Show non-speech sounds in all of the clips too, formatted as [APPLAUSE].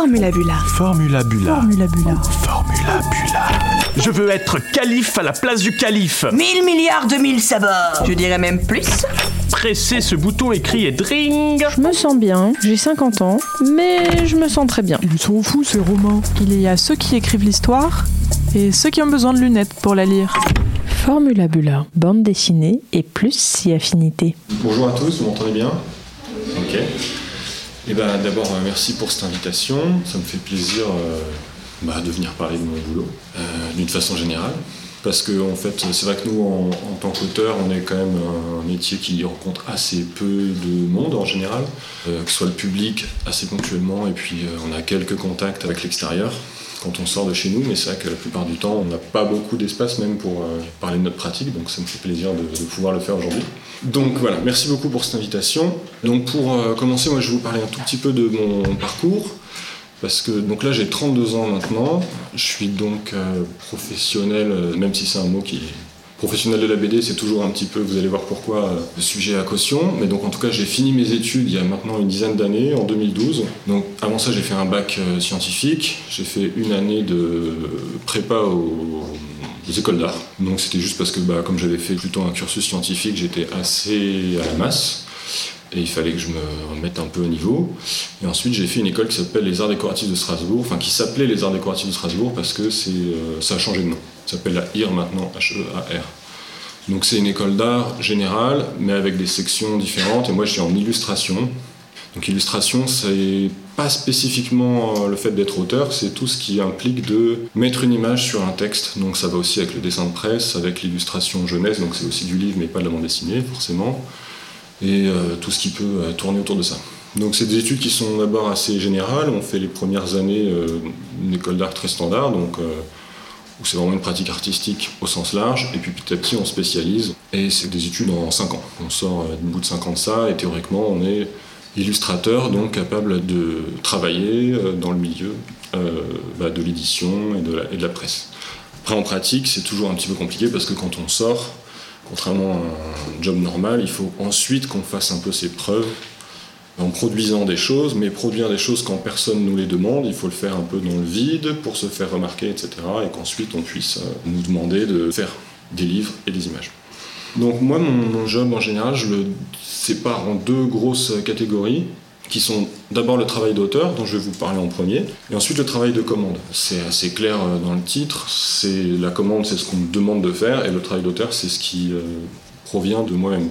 Formula Bula. Formula Bula. Formula Bula. Formula Bula. Je veux être calife à la place du calife. Mille milliards de mille sabords Je dirais même plus. Pressez ce bouton écrit et dring. Je me sens bien, j'ai 50 ans, mais je me sens très bien. Ils sont fous ces romans. Il y a ceux qui écrivent l'histoire et ceux qui ont besoin de lunettes pour la lire. Formula Bula, bande dessinée et plus si affinité. Bonjour à tous, vous m'entendez bien? Ok. Et ben d'abord euh, merci pour cette invitation. Ça me fait plaisir euh, bah, de venir parler de mon boulot euh, d'une façon générale. Parce que en fait, c'est vrai que nous, en, tant qu'auteur, on est quand même un métier qui rencontre assez peu de monde en général, que ce soit le public assez ponctuellement, et puis on a quelques contacts avec l'extérieur quand on sort de chez nous, mais c'est vrai que la plupart du temps, on n'a pas beaucoup d'espace même pour parler de notre pratique, donc ça me fait plaisir de pouvoir le faire aujourd'hui. Donc voilà, merci beaucoup pour cette invitation. Donc pour euh, commencer, moi je vais vous parler un tout petit peu de mon parcours. Parce que donc là j'ai 32 ans maintenant, je suis donc euh, professionnel, euh, même si c'est un mot qui est professionnel de la BD, c'est toujours un petit peu, vous allez voir pourquoi, le sujet à caution. Mais donc en tout cas j'ai fini mes études il y a maintenant une dizaine d'années, en 2012. Donc avant ça j'ai fait un bac scientifique, j'ai fait une année de prépa au- écoles d'art. Donc c'était juste parce que bah, comme j'avais fait plutôt un cursus scientifique, j'étais assez à la masse. Et il fallait que je me remette un peu au niveau. Et ensuite, j'ai fait une école qui s'appelle les Arts décoratifs de Strasbourg, enfin qui s'appelait les Arts décoratifs de Strasbourg parce que c'est, euh, ça a changé de nom. Ça s'appelle la IR maintenant, H-E-A-R. Donc c'est une école d'art générale, mais avec des sections différentes. Et moi, je suis en illustration. Donc illustration, c'est pas spécifiquement euh, le fait d'être auteur, c'est tout ce qui implique de mettre une image sur un texte. Donc ça va aussi avec le dessin de presse, avec l'illustration jeunesse, donc c'est aussi du livre, mais pas de la bande dessinée, forcément et euh, tout ce qui peut euh, tourner autour de ça. Donc c'est des études qui sont d'abord assez générales. On fait les premières années euh, une école d'art très standard, donc où c'est vraiment une pratique artistique au sens large, et puis petit à petit on spécialise, et c'est des études en 5 ans. On sort du bout de 5 ans de ça, et théoriquement on est illustrateur, donc capable de travailler euh, dans le milieu euh, bah, de l'édition et, de la- presse. Après en pratique c'est toujours un petit peu compliqué parce que quand on sort, contrairement à un job normal, il faut ensuite qu'on fasse un peu ses preuves en produisant des choses, mais produire des choses quand personne nous les demande, il faut le faire un peu dans le vide pour se faire remarquer, etc. Et qu'ensuite on puisse euh, nous demander de faire des livres et des images. Donc moi, mon, job en général, je le sépare en deux grosses catégories, qui sont d'abord le travail d'auteur, dont je vais vous parler en premier, et ensuite le travail de commande. C'est assez clair euh, dans le titre, c'est la commande, c'est ce qu'on me demande de faire, et le travail d'auteur, c'est ce qui euh, provient de moi-même.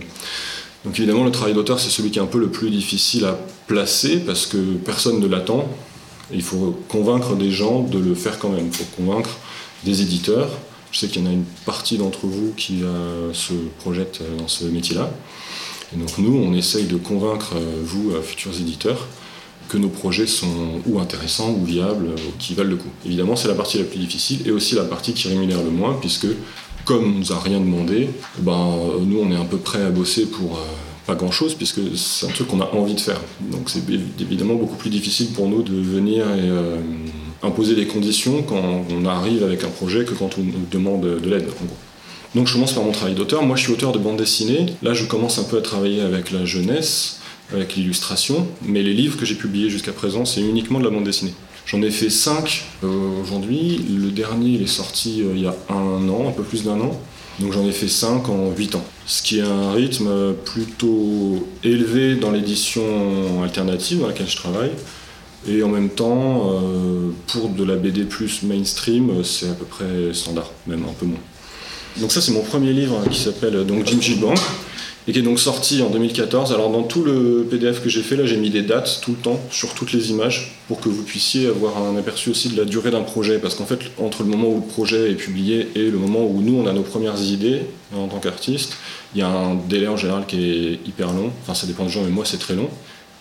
Donc évidemment, le travail d'auteur, c'est celui qui est un peu le plus difficile à placer, parce que personne ne l'attend. Il faut convaincre des gens de le faire quand même. Il faut convaincre des éditeurs. Je sais qu'il y en a une partie d'entre vous qui euh, se projette euh, dans ce métier-là. Et donc nous, on essaye de convaincre euh, vous, futurs éditeurs, que nos projets sont ou intéressants ou viables ou qui valent le coup. Évidemment, c'est la partie la plus difficile et aussi la partie qui rémunère le moins, puisque comme on nous a rien demandé, ben, nous, on est un peu prêt à bosser pour pas grand-chose, puisque c'est un truc qu'on a envie de faire. Donc c'est évi- évidemment beaucoup plus difficile pour nous de venir et imposer des conditions quand on arrive avec un projet que quand on demande de l'aide. Donc je commence par mon travail d'auteur. Moi je suis auteur de bande dessinée. Là je commence un peu à travailler avec la jeunesse, avec l'illustration. Mais les livres que j'ai publiés jusqu'à présent, c'est uniquement de la bande dessinée. J'en ai fait 5 aujourd'hui. Le dernier il est sorti euh, il y a un an, un peu plus d'un an. Donc j'en ai fait 5 en 8 ans. Ce qui est un rythme plutôt élevé dans l'édition alternative dans laquelle je travaille. Et en même temps, euh, pour de la BD plus mainstream, c'est à peu près standard, même un peu moins. Donc ça c'est mon premier livre qui s'appelle euh, donc Jim Gilbang et qui est donc sorti en 2014. Alors dans tout le PDF que j'ai fait là, j'ai mis des dates tout le temps sur toutes les images pour que vous puissiez avoir un aperçu aussi de la durée d'un projet parce qu'en fait entre le moment où le projet est publié et le moment où nous on a nos premières idées en tant qu'artiste, il y a un délai en général qui est hyper long. Enfin ça dépend des gens mais moi c'est très long.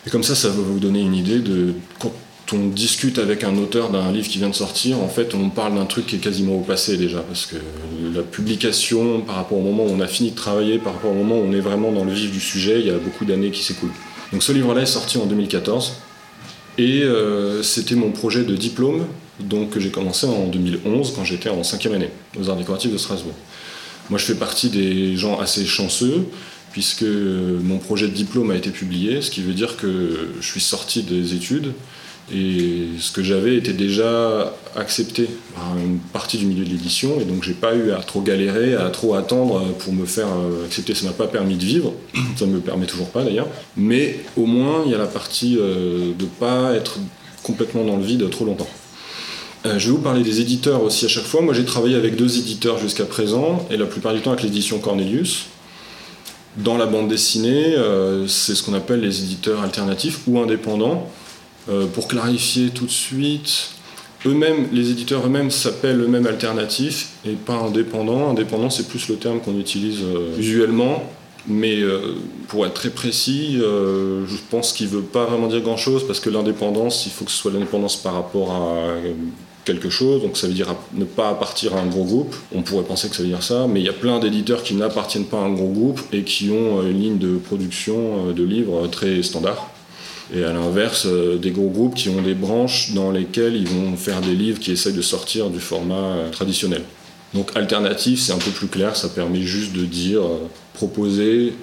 Et comme ça ça va vous donner une idée de quand on discute avec un auteur d'un livre qui vient de sortir, en fait, on parle d'un truc qui est quasiment au passé déjà, parce que la publication, par rapport au moment où on a fini de travailler, par rapport au moment où on est vraiment dans le vif du sujet, il y a beaucoup d'années qui s'écoulent. Donc ce livre-là est sorti en 2014, et euh, c'était mon projet de diplôme, donc que j'ai commencé en 2011, quand j'étais en cinquième année, aux Arts décoratifs de Strasbourg. Moi, je fais partie des gens assez chanceux, puisque mon projet de diplôme a été publié, ce qui veut dire que je suis sorti des études Et ce que j'avais était déjà accepté par une partie du milieu de l'édition, et donc j'ai pas eu à trop galérer, à trop attendre pour me faire euh, accepter. Ça m'a pas permis de vivre, ça me permet toujours pas d'ailleurs, mais au moins il y a la partie euh, de pas être complètement dans le vide trop longtemps. Euh, je vais vous parler des éditeurs aussi à chaque fois. Moi j'ai travaillé avec deux éditeurs jusqu'à présent, et la plupart du temps avec l'édition Cornelius. Dans la bande dessinée, c'est ce qu'on appelle les éditeurs alternatifs ou indépendants. Euh, pour clarifier tout de suite, eux-mêmes, les éditeurs eux-mêmes s'appellent eux-mêmes alternatifs et pas indépendants. Indépendant, c'est plus le terme qu'on utilise euh, usuellement. Mais euh, pour être très précis, je pense qu'il ne veut pas vraiment dire grand-chose parce que l'indépendance, il faut que ce soit l'indépendance par rapport à quelque chose, donc ça veut dire ne pas appartenir à un gros groupe. On pourrait penser que ça veut dire ça, mais il y a plein d'éditeurs qui n'appartiennent pas à un gros groupe et qui ont une ligne de production de livres très standard. Et à l'inverse, euh, des gros groupes qui ont des branches dans lesquelles ils vont faire des livres qui essayent de sortir du format euh, traditionnel. Donc alternative, c'est un peu plus clair, ça permet juste de dire, euh, proposer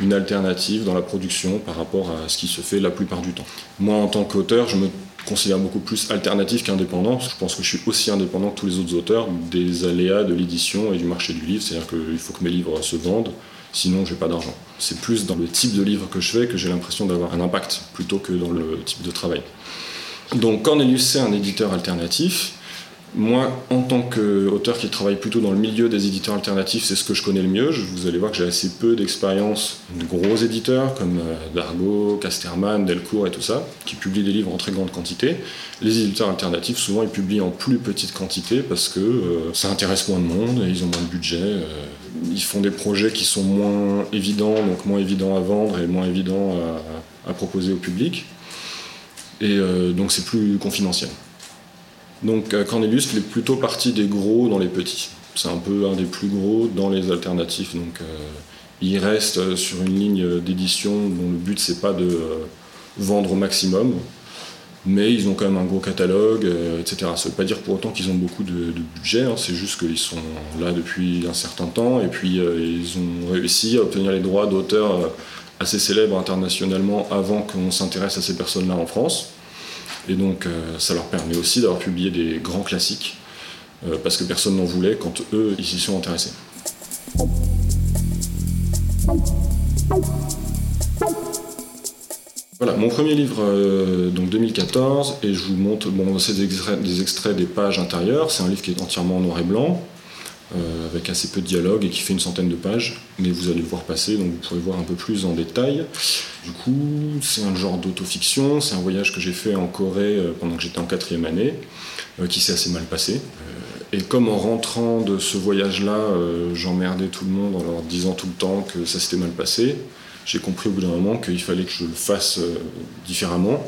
une alternative dans la production par rapport à ce qui se fait la plupart du temps. Moi, en tant qu'auteur, je me considère beaucoup plus alternatif qu'indépendant, je pense que je suis aussi indépendant que tous les autres auteurs des aléas de l'édition et du marché du livre, c'est-à-dire qu'il faut que mes livres se vendent, sinon j'ai pas d'argent. C'est plus dans le type de livre que je fais que j'ai l'impression d'avoir un impact plutôt que dans le type de travail. Donc Cornelius c'est un éditeur alternatif moi, en tant qu'auteur qui travaille plutôt dans le milieu des éditeurs alternatifs, c'est ce que je connais le mieux. Vous allez voir que j'ai assez peu d'expérience de gros éditeurs comme euh, Dargaud, Casterman, Delcourt et tout ça, qui publient des livres en très grande quantité. Les éditeurs alternatifs, souvent, ils publient en plus petite quantité parce que euh, ça intéresse moins de monde et ils ont moins de budget. Euh, ils font des projets qui sont moins évidents, donc moins évidents à vendre et moins évidents à, proposer au public. Et donc c'est plus confidentiel. Donc euh, Cornelius fait plutôt partie des gros dans les petits. C'est un peu un des plus gros dans les alternatifs. Donc euh, il reste euh, sur une ligne d'édition dont le but c'est pas de vendre au maximum, mais ils ont quand même un gros catalogue, etc. Ça ne veut pas dire pour autant qu'ils ont beaucoup de, budget, hein. c'est juste qu'ils sont là depuis un certain temps et puis ils ont réussi à obtenir les droits d'auteurs assez célèbres internationalement avant qu'on s'intéresse à ces personnes-là en France. Et donc euh, ça leur permet aussi d'avoir publié des grands classiques, euh, parce que personne n'en voulait quand eux, ils s'y sont intéressés. Voilà, mon premier livre, euh, donc 2014, et je vous montre, bon, c'est des extraits, des pages intérieures, c'est un livre qui est entièrement en noir et blanc, avec assez peu de dialogue et qui fait une centaine de pages, mais vous allez le voir passer, donc vous pourrez voir un peu plus en détail. Du coup, c'est un genre d'autofiction, c'est un voyage que j'ai fait en Corée euh, pendant que j'étais en quatrième année, euh, qui s'est assez mal passé. Euh, et comme en rentrant de ce voyage-là, j'emmerdais tout le monde en leur disant tout le temps que ça s'était mal passé, j'ai compris au bout d'un moment qu'il fallait que je le fasse différemment.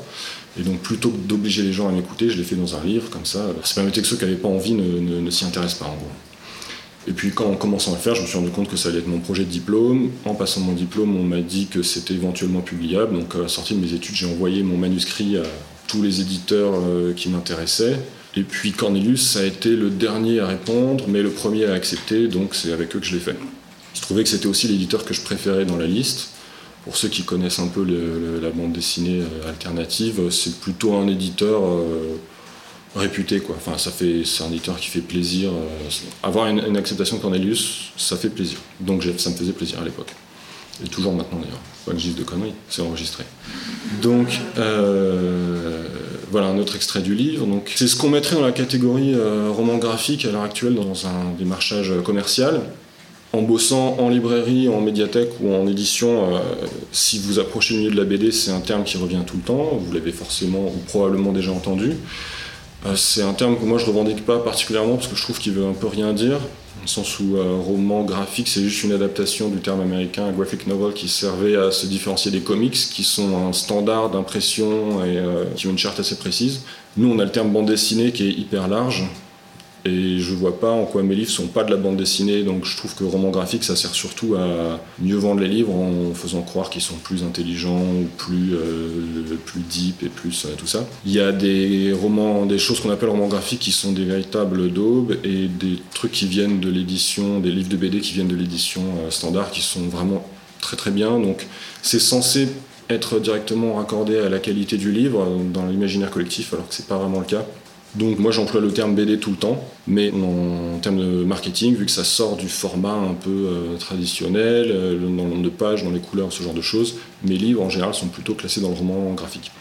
Et donc plutôt que d'obliger les gens à m'écouter, je l'ai fait dans un livre, comme ça. Ça permettait que ceux qui n'avaient pas envie ne s'y intéressent pas en gros. Et puis quand en commençant à le faire, je me suis rendu compte que ça allait être mon projet de diplôme. En passant mon diplôme, on m'a dit que c'était éventuellement publiable. Donc à la sortie de mes études, j'ai envoyé mon manuscrit à tous les éditeurs euh, qui m'intéressaient. Et puis Cornelius, ça a été le dernier à répondre, mais le premier à accepter, donc c'est avec eux que je l'ai fait. Je trouvais que c'était aussi l'éditeur que je préférais dans la liste. Pour ceux qui connaissent un peu la bande dessinée euh, alternative, c'est plutôt un éditeur... Euh, réputé quoi. Enfin, ça fait, c'est un éditeur qui fait plaisir. Euh, avoir une, acceptation Cornelius, ça fait plaisir. Donc ça me faisait plaisir à l'époque. Et toujours maintenant d'ailleurs. Pas que je dise de conneries, c'est enregistré. Donc euh, voilà un autre extrait du livre. Donc c'est ce qu'on mettrait dans la catégorie euh, roman graphique à l'heure actuelle dans un démarchage commercial. En bossant en librairie, en médiathèque ou en édition, si vous approchez le milieu de la BD, c'est un terme qui revient tout le temps. Vous l'avez forcément ou probablement déjà entendu. Euh, c'est un terme que moi je revendique pas particulièrement parce que je trouve qu'il veut un peu rien dire, dans le sens où euh, roman graphique c'est juste une adaptation du terme américain graphic novel qui servait à se différencier des comics qui sont un standard d'impression et euh, qui ont une charte assez précise. Nous on a le terme bande dessinée qui est hyper large et je vois pas en quoi mes livres sont pas de la bande dessinée, donc je trouve que roman graphique ça sert surtout à mieux vendre les livres en faisant croire qu'ils sont plus intelligents ou plus, euh, plus deep et plus euh, tout ça. Il y a des romans, des choses qu'on appelle romans graphiques qui sont des véritables daubes et des trucs qui viennent de l'édition, des livres de BD qui viennent de l'édition euh, standard qui sont vraiment très très bien. Donc c'est censé être directement raccordé à la qualité du livre dans l'imaginaire collectif, alors que c'est pas vraiment le cas. Donc moi j'emploie le terme BD tout le temps, mais en, termes de marketing, vu que ça sort du format un peu euh, traditionnel, euh, dans le nombre de pages, dans les couleurs, ce genre de choses, mes livres en général sont plutôt classés dans le roman graphique.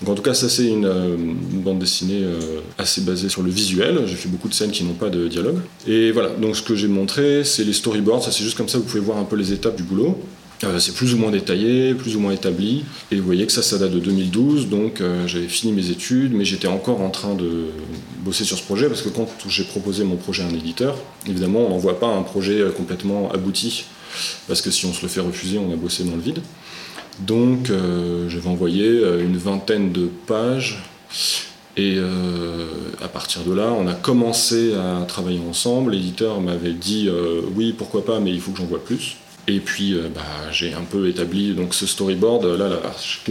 Donc en tout cas ça c'est une, euh, bande dessinée assez basée sur le visuel, j'ai fait beaucoup de scènes qui n'ont pas de dialogue. Et voilà, donc ce que j'ai montré c'est les storyboards, ça c'est juste comme ça vous pouvez voir un peu les étapes du boulot. Euh, c'est plus ou moins détaillé, plus ou moins établi. Et vous voyez que ça, ça date de 2012, donc euh, j'avais fini mes études, mais j'étais encore en train de bosser sur ce projet, parce que quand j'ai proposé mon projet à un éditeur, évidemment, on n'envoie pas un projet euh, complètement abouti, parce que si on se le fait refuser, on a bossé dans le vide. Donc j'avais envoyé une vingtaine de pages, et à partir de là, on a commencé à travailler ensemble. L'éditeur m'avait dit oui, pourquoi pas, mais il faut que j'en vois plus. Et puis euh, bah, j'ai un peu établi donc, ce storyboard, là, là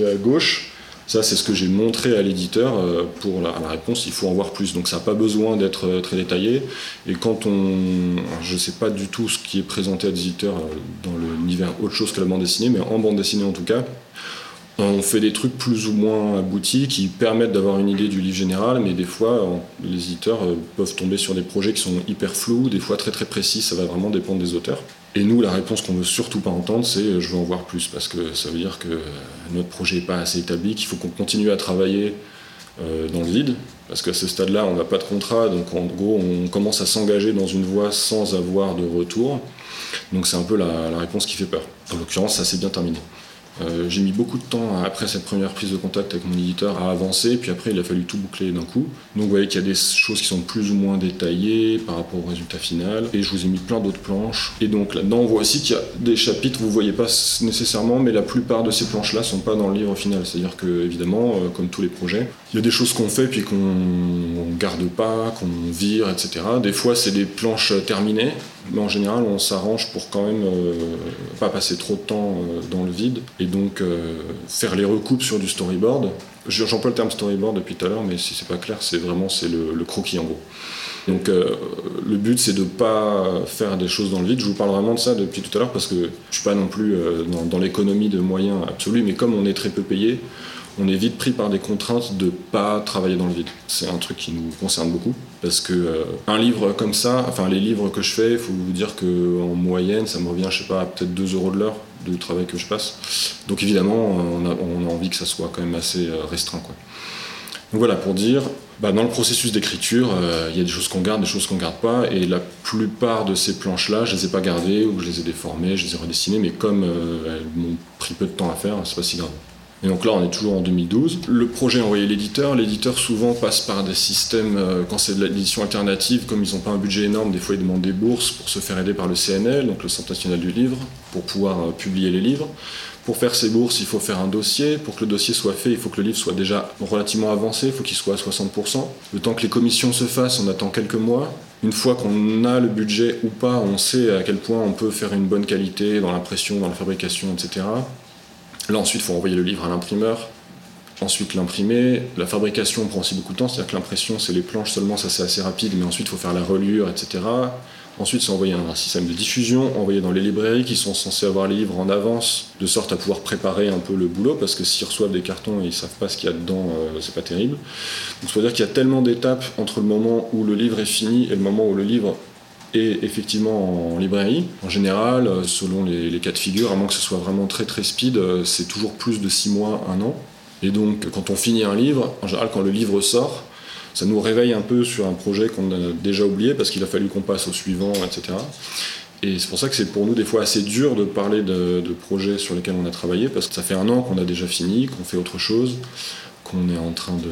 à gauche. Ça, c'est ce que j'ai montré à l'éditeur euh, pour la, réponse. Il faut en voir plus. Donc, ça n'a pas besoin d'être euh, très détaillé. Et quand on. je ne sais pas du tout ce qui est présenté à l'éditeur dans l'univers autre chose que la bande dessinée, mais en bande dessinée en tout cas, on fait des trucs plus ou moins aboutis qui permettent d'avoir une idée du livre général, mais des fois, les éditeurs peuvent tomber sur des projets qui sont hyper flous, des fois très très précis. Ça va vraiment dépendre des auteurs. Et nous, la réponse qu'on veut surtout pas entendre, c'est euh, je veux en voir plus, parce que ça veut dire que euh, notre projet n'est pas assez établi, qu'il faut qu'on continue à travailler euh, dans le vide, parce qu'à ce stade-là, on n'a pas de contrat, donc en gros, on commence à s'engager dans une voie sans avoir de retour. Donc c'est un peu la, la réponse qui fait peur. En l'occurrence, ça s'est bien terminé. Euh, j'ai mis beaucoup de temps après cette première prise de contact avec mon éditeur à avancer, puis après il a fallu tout boucler d'un coup. Donc vous voyez qu'il y a des choses qui sont plus ou moins détaillées par rapport au résultat final, et je vous ai mis plein d'autres planches. Et donc là-dedans on voit aussi qu'il y a des chapitres, vous ne voyez pas nécessairement, mais la plupart de ces planches-là sont pas dans le livre final. C'est-à-dire que évidemment, euh, comme tous les projets, il y a des choses qu'on fait puis qu'on garde pas, qu'on vire, etc. Des fois c'est des planches terminées, mais en général on s'arrange pour quand même euh, pas passer trop de temps dans le vide et donc euh, faire les recoupes sur du storyboard. J'emploie le terme storyboard depuis tout à l'heure, mais si c'est pas clair, c'est vraiment c'est le, croquis en gros. Donc euh, le but c'est de pas faire des choses dans le vide. Je vous parle vraiment de ça depuis tout à l'heure parce que je suis pas non plus euh, dans, l'économie de moyens absolus, mais comme on est très peu payé, on est vite pris par des contraintes de pas travailler dans le vide. C'est un truc qui nous concerne beaucoup parce que un livre comme ça, enfin les livres que je fais, il faut vous dire que en moyenne, ça me revient, je sais pas, peut-être 2 euros de l'heure de travail que je passe. Donc évidemment, on a, envie que ça soit quand même assez euh, restreint. Quoi. Donc voilà, pour dire, bah, dans le processus d'écriture, euh, il y a des choses qu'on garde, des choses qu'on garde pas, et la plupart de ces planches-là, je les ai pas gardées, ou je les ai déformées, je les ai redessinées, mais comme euh, elles m'ont pris peu de temps à faire, c'est pas si grave. Et donc là, on est toujours en 2012. Le projet envoyé l'éditeur. L'éditeur souvent passe par des systèmes, quand c'est de l'édition alternative, comme ils n'ont pas un budget énorme, des fois ils demandent des bourses pour se faire aider par le CNL, donc le Centre national du livre, pour pouvoir publier les livres. Pour faire ces bourses, il faut faire un dossier. Pour que le dossier soit fait, il faut que le livre soit déjà relativement avancé, il faut qu'il soit à 60%. Le temps que les commissions se fassent, on attend quelques mois. Une fois qu'on a le budget ou pas, on sait à quel point on peut faire une bonne qualité dans l'impression, dans la fabrication, etc. Là ensuite, il faut envoyer le livre à l'imprimeur. Ensuite, l'imprimer. La fabrication prend aussi beaucoup de temps, c'est-à-dire que l'impression, c'est les planches seulement, ça c'est assez rapide, mais ensuite, il faut faire la reliure, etc. Ensuite, c'est envoyé un système de diffusion, envoyé dans les librairies qui sont censées avoir les livres en avance, de sorte à pouvoir préparer un peu le boulot, parce que s'ils reçoivent des cartons et ils savent pas ce qu'il y a dedans, euh, c'est pas terrible. Donc, ça veut dire qu'il y a tellement d'étapes entre le moment où le livre est fini et le moment où le livre est effectivement en librairie. En général, euh, selon les, les cas de figure, à moins que ce soit vraiment très très speed, euh, c'est toujours plus de 6 mois, 1 an. Et donc, quand on finit un livre, en général, quand le livre sort, ça nous réveille un peu sur un projet qu'on a déjà oublié parce qu'il a fallu qu'on passe au suivant, etc. Et c'est pour ça que c'est pour nous des fois assez dur de parler de, projets sur lesquels on a travaillé parce que ça fait un an qu'on a déjà fini, qu'on fait autre chose, qu'on est en train de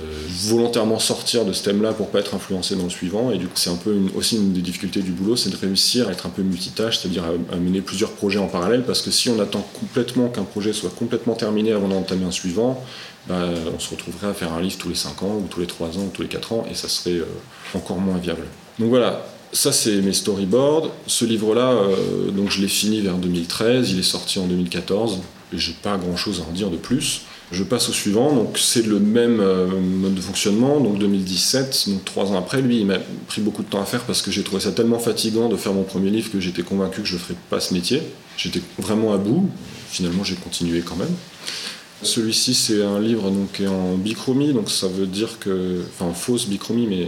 volontairement sortir de ce thème-là pour pas être influencé dans le suivant. Et du coup, c'est un peu aussi une des difficultés du boulot, c'est de réussir à être un peu multitâche, c'est-à-dire à, mener plusieurs projets en parallèle parce que si on attend complètement qu'un projet soit complètement terminé avant d'entamer un suivant, bah, on se retrouverait à faire un livre tous les 5 ans, ou tous les 3 ans, ou tous les 4 ans, et ça serait euh, encore moins viable. Donc voilà, ça c'est mes storyboards. Ce livre-là, euh, donc je l'ai fini vers 2013, il est sorti en 2014, et j'ai pas grand-chose à en dire de plus. Je passe au suivant, donc c'est le même euh, mode de fonctionnement, donc 2017, donc 3 ans après, lui il m'a pris beaucoup de temps à faire parce que j'ai trouvé ça tellement fatigant de faire mon premier livre que j'étais convaincu que je ne ferais pas ce métier. J'étais vraiment à bout, finalement j'ai continué quand même. Celui-ci, c'est un livre donc, qui est en bichromie, donc ça veut dire que. Enfin, fausse bichromie, mais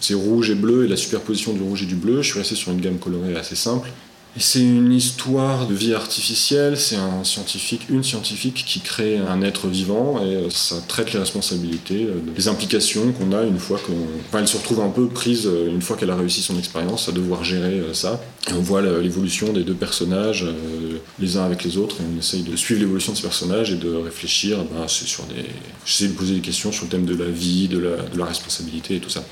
c'est rouge et bleu, et la superposition du rouge et du bleu. Je suis resté sur une gamme colorée assez simple. C'est une histoire de vie artificielle, c'est un scientifique, une scientifique qui crée un être vivant et euh, ça traite les responsabilités, euh, les implications qu'on a une fois qu'on... Enfin, elle se retrouve un peu prise, euh, une fois qu'elle a réussi son expérience, à devoir gérer ça. On voit l'évolution des deux personnages, les uns avec les autres, et on essaye de suivre l'évolution de ces personnages et de réfléchir bah, sur des... J'essaie de poser des questions sur le thème de la vie, de la, de la responsabilité et tout ça.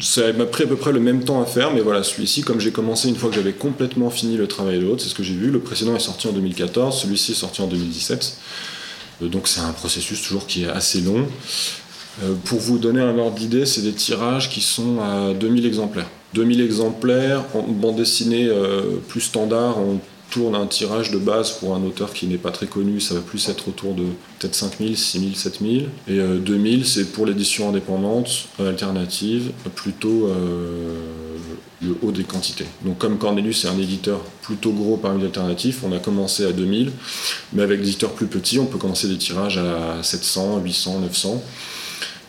Ça m'a pris à peu près le même temps à faire, mais voilà, celui-ci, comme j'ai commencé une fois que j'avais complètement fini le travail de l'autre, c'est ce que j'ai vu. Le précédent est sorti en 2014, celui-ci est sorti en 2017. Euh, donc c'est un processus toujours qui est assez long. Euh, pour vous donner un ordre d'idée, c'est des tirages qui sont à 2000 exemplaires. 2000 exemplaires en bande dessinée euh, plus standard, on tourne un tirage de base pour un auteur qui n'est pas très connu, ça va plus être autour de peut-être 5000, 6000, 7000. Et 2000, c'est pour l'édition indépendante, alternative, plutôt le haut des quantités. Donc comme Cornelius est un éditeur plutôt gros parmi les alternatifs, on a commencé à 2000, mais avec des éditeurs plus petits, on peut commencer des tirages à 700, 800, 900.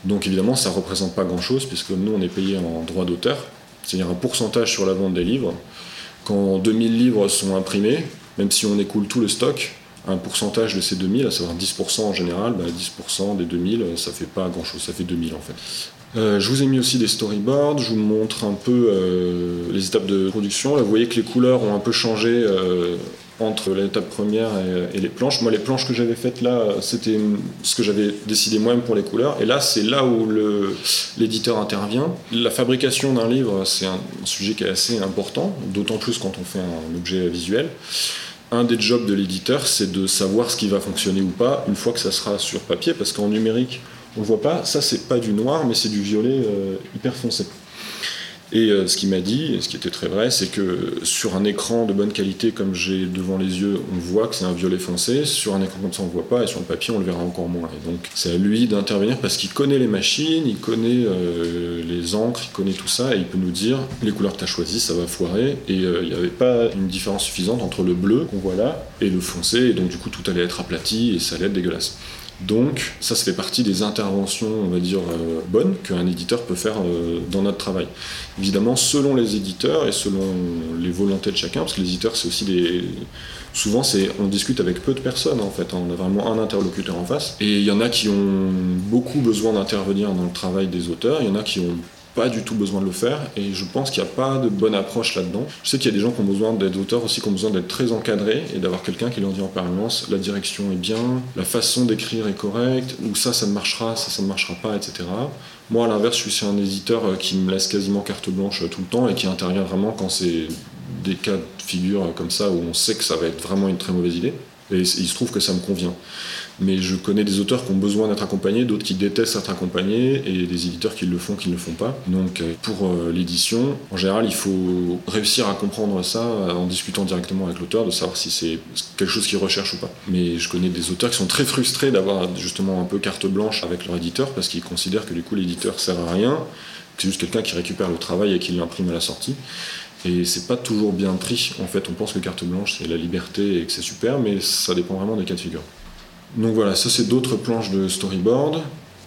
Donc évidemment, ça ne représente pas grand-chose, puisque nous, on est payé en droit d'auteur, c'est-à-dire un pourcentage sur la vente des livres. Quand 2000 livres sont imprimés, même si on écoule tout le stock, un pourcentage de ces 2000, à savoir 10% en général, 10% bah, des 2000, ça fait pas grand-chose, ça fait 2000 en fait. Euh, je vous ai mis aussi des storyboards, je vous montre un peu euh, les étapes de production. Là, vous voyez que les couleurs ont un peu changé euh, entre l'étape première et, les planches. Moi, les planches que j'avais faites là, c'était ce que j'avais décidé moi-même pour les couleurs. Et là, c'est là où l'éditeur intervient. La fabrication d'un livre, c'est un sujet qui est assez important, d'autant plus quand on fait un objet visuel un des jobs de l'éditeur, c'est de savoir ce qui va fonctionner ou pas une fois que ça sera sur papier, parce qu'en numérique, on le voit pas, ça c'est pas du noir, mais c'est du violet euh, hyper foncé. Et euh, ce qu'il m'a dit, et ce qui était très vrai, c'est que sur un écran de bonne qualité comme j'ai devant les yeux, on voit que c'est un violet foncé. Sur un écran comme ça, on ne voit pas, et sur le papier, on le verra encore moins. Et donc, c'est à lui d'intervenir parce qu'il connaît les machines, il connaît euh, les encres, il connaît tout ça, et il peut nous dire les couleurs que tu choisies, ça va foirer. Et il n'y avait pas une différence suffisante entre le bleu qu'on voit là et le foncé, et donc du coup, tout allait être aplati et ça allait être dégueulasse. Donc, ça, ça fait partie des interventions, on va dire, euh, bonnes qu'un éditeur peut faire euh, dans notre travail. Évidemment, selon les éditeurs et selon les volontés de chacun, parce que les éditeurs, c'est aussi des. Souvent, c'est on discute avec peu de personnes, en fait. Hein. On a vraiment un interlocuteur en face. Et il y en a qui ont beaucoup besoin d'intervenir dans le travail des auteurs, il y en a qui ont pas du tout besoin de le faire et je pense qu'il n'y a pas de bonne approche là-dedans. Je sais qu'il y a des gens qui ont besoin d'être auteurs aussi, qui ont besoin d'être très encadrés et d'avoir quelqu'un qui leur dit en permanence la direction est bien, la façon d'écrire est correcte, ou ça ça ne marchera, ça ça ne marchera pas, etc. Moi à l'inverse, je suis un éditeur euh, qui me laisse quasiment carte blanche euh, tout le temps et qui intervient vraiment quand c'est des cas de figure comme ça où on sait que ça va être vraiment une très mauvaise idée. Et il se trouve que ça me convient mais je connais des auteurs qui ont besoin d'être accompagnés, d'autres qui détestent être accompagnés, et des éditeurs qui le font, qui ne le font pas. Donc euh, pour euh, l'édition, en général, il faut réussir à comprendre ça euh, en discutant directement avec l'auteur, de savoir si c'est quelque chose qu'il recherche ou pas. Mais je connais des auteurs qui sont très frustrés d'avoir justement un peu carte blanche avec leur éditeur, parce qu'ils considèrent que du coup l'éditeur sert à rien, c'est juste quelqu'un qui récupère le travail et qui l'imprime à la sortie. Et c'est pas toujours bien pris. En fait, on pense que carte blanche, c'est la liberté et que c'est super, mais ça dépend vraiment des cas de figure. Donc voilà, ça c'est d'autres planches de storyboard,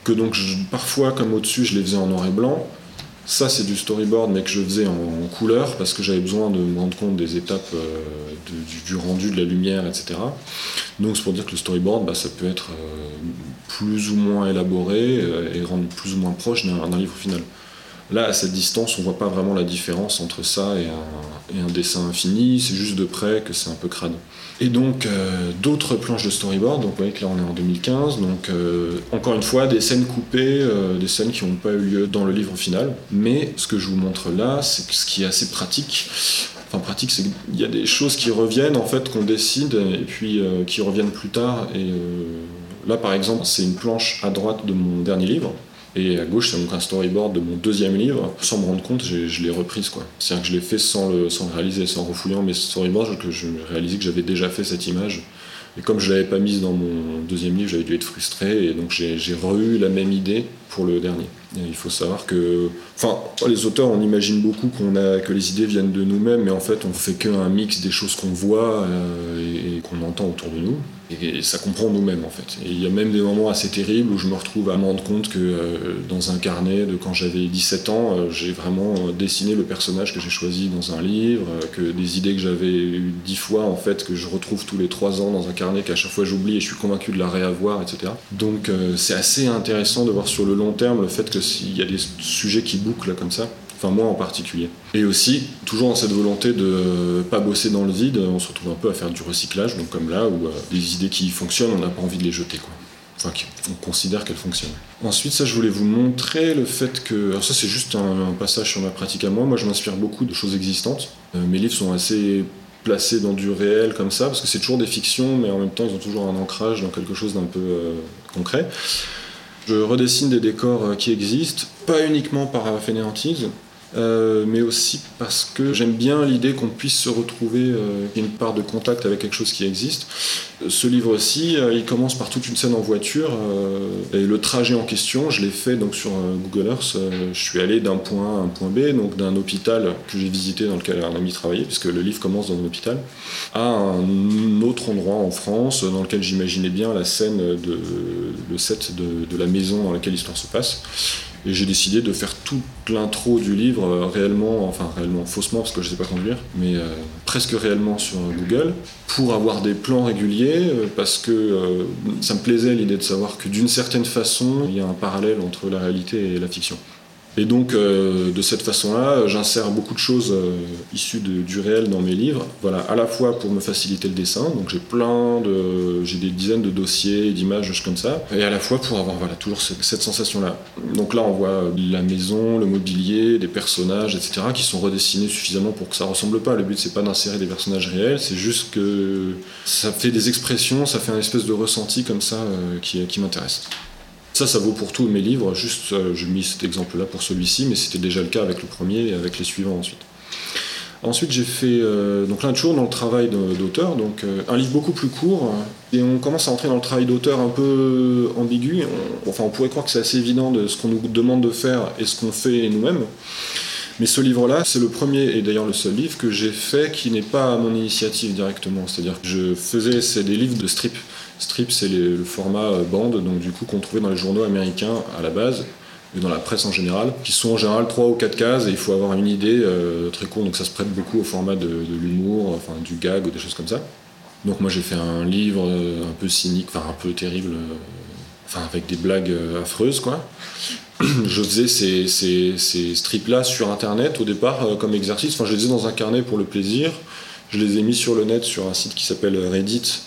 que donc parfois comme au-dessus je les faisais en noir et blanc. Ça c'est du storyboard mais que je faisais en, couleur parce que j'avais besoin de me rendre compte des étapes euh, du, rendu, de la lumière, etc. Donc c'est pour dire que le storyboard bah, ça peut être euh, plus ou moins élaboré euh, et rendre plus ou moins proche d'un livre final. Là, à cette distance, on voit pas vraiment la différence entre ça et un, dessin infini, c'est juste de près que c'est un peu crade. Et donc, euh, d'autres planches de storyboard, donc vous voyez que là on est en 2015, donc euh, encore une fois, des scènes coupées, euh, des scènes qui n'ont pas eu lieu dans le livre final. Mais ce que je vous montre là, c'est ce qui est assez pratique. Enfin, pratique, c'est qu'il y a des choses qui reviennent, en fait, qu'on décide, et puis qui reviennent plus tard. Et là, par exemple, c'est une planche à droite de mon dernier livre. Et à gauche, c'est donc un storyboard de mon deuxième livre. Sans me rendre compte, je l'ai reprise. C'est-à-dire que je l'ai fait sans le, sans réaliser, sans refouillant mes storyboards, que je réalisais que j'avais déjà fait cette image. Et comme je ne l'avais pas mise dans mon deuxième livre, j'avais dû être frustré. Et donc j'ai re la même idée pour le dernier. Il faut savoir que. Enfin, les auteurs, on imagine beaucoup qu'on a, que les idées viennent de nous-mêmes, mais en fait, on fait qu'un mix des choses qu'on voit euh, et qu'on entend autour de nous. Et, ça comprend nous-mêmes en fait. Et il y a même des moments assez terribles où je me retrouve à me rendre compte que euh, dans un carnet de quand j'avais 17 ans, euh, j'ai vraiment dessiné le personnage que j'ai choisi dans un livre, euh, que des idées que j'avais eues dix fois en fait, que je retrouve tous les trois ans dans un carnet qu'à chaque fois j'oublie et je suis convaincu de la réavoir, etc. Donc c'est assez intéressant de voir sur le long terme le fait qu'il y a des sujets qui bouclent comme ça moi en particulier. Et aussi, toujours dans cette volonté de pas bosser dans le vide, on se retrouve un peu à faire du recyclage, donc comme là, où euh, des idées qui fonctionnent, on n'a pas envie de les jeter. Quoi. Enfin, on considère qu'elles fonctionnent. Ensuite, ça, je voulais vous montrer le fait que. Alors, ça, c'est juste un, passage sur ma pratique à moi. Moi, je m'inspire beaucoup de choses existantes. Euh, mes livres sont assez placés dans du réel comme ça, parce que c'est toujours des fictions, mais en même temps, ils ont toujours un ancrage dans quelque chose d'un peu euh, concret. Je redessine des décors qui existent, pas uniquement par fainéantise, euh, mais aussi parce que j'aime bien l'idée qu'on puisse se retrouver euh, une part de contact avec quelque chose qui existe. Ce livre-ci, euh, il commence par toute une scène en voiture et le trajet en question, je l'ai fait donc sur Google Earth. je suis allé d'un point A à un point B, donc d'un hôpital que j'ai visité dans lequel un ami travaillait, puisque le livre commence dans un hôpital, à un autre endroit en France dans lequel j'imaginais bien la scène de le set de la maison dans laquelle l'histoire se passe. Et j'ai décidé de faire toute l'intro du livre euh, réellement, enfin réellement faussement parce que je ne sais pas conduire, mais euh, presque réellement sur Google pour avoir des plans réguliers euh, parce que ça me plaisait l'idée de savoir que d'une certaine façon il y a un parallèle entre la réalité et la fiction. Et donc, euh, de cette façon-là, j'insère beaucoup de choses euh, issues du réel dans mes livres. Voilà, à la fois pour me faciliter le dessin, donc j'ai plein de, j'ai des dizaines de dossiers, d'images comme ça, et à la fois pour avoir voilà toujours cette, sensation-là. Donc là, on voit la maison, le mobilier, des personnages, etc., qui sont redessinés suffisamment pour que ça ressemble pas. Le but, c'est pas d'insérer des personnages réels, c'est juste que ça fait des expressions, ça fait un espèce de ressenti comme ça euh, qui m'intéresse. Ça, ça vaut pour tous mes livres. Juste, euh, je mis cet exemple-là pour celui-ci, mais c'était déjà le cas avec le premier et avec les suivants ensuite. Ensuite, j'ai fait, euh, donc là, toujours dans le travail d'auteur, donc euh, un livre beaucoup plus court, et on commence à entrer dans le travail d'auteur un peu ambigu. enfin, on pourrait croire que c'est assez évident de ce qu'on nous demande de faire et ce qu'on fait nous-mêmes. Mais ce livre-là, c'est le premier et d'ailleurs le seul livre que j'ai fait qui n'est pas à mon initiative directement. C'est-à-dire que je faisais, des livres de strip. Strip, c'est le format euh, bande, donc du coup qu'on trouvait dans les journaux américains à la base, et dans la presse en général, qui sont en général 3 ou 4 cases, et il faut avoir une idée euh, très courte, donc ça se prête beaucoup au format de, l'humour, enfin du gag ou des choses comme ça. Donc moi j'ai fait un livre euh, un peu cynique, enfin un peu terrible, avec des blagues affreuses quoi. [CLEARS THROAT] je faisais ces, ces, strips-là sur internet au départ comme exercice, enfin je les faisais dans un carnet pour le plaisir, je les ai mis sur le net sur un site qui s'appelle Reddit,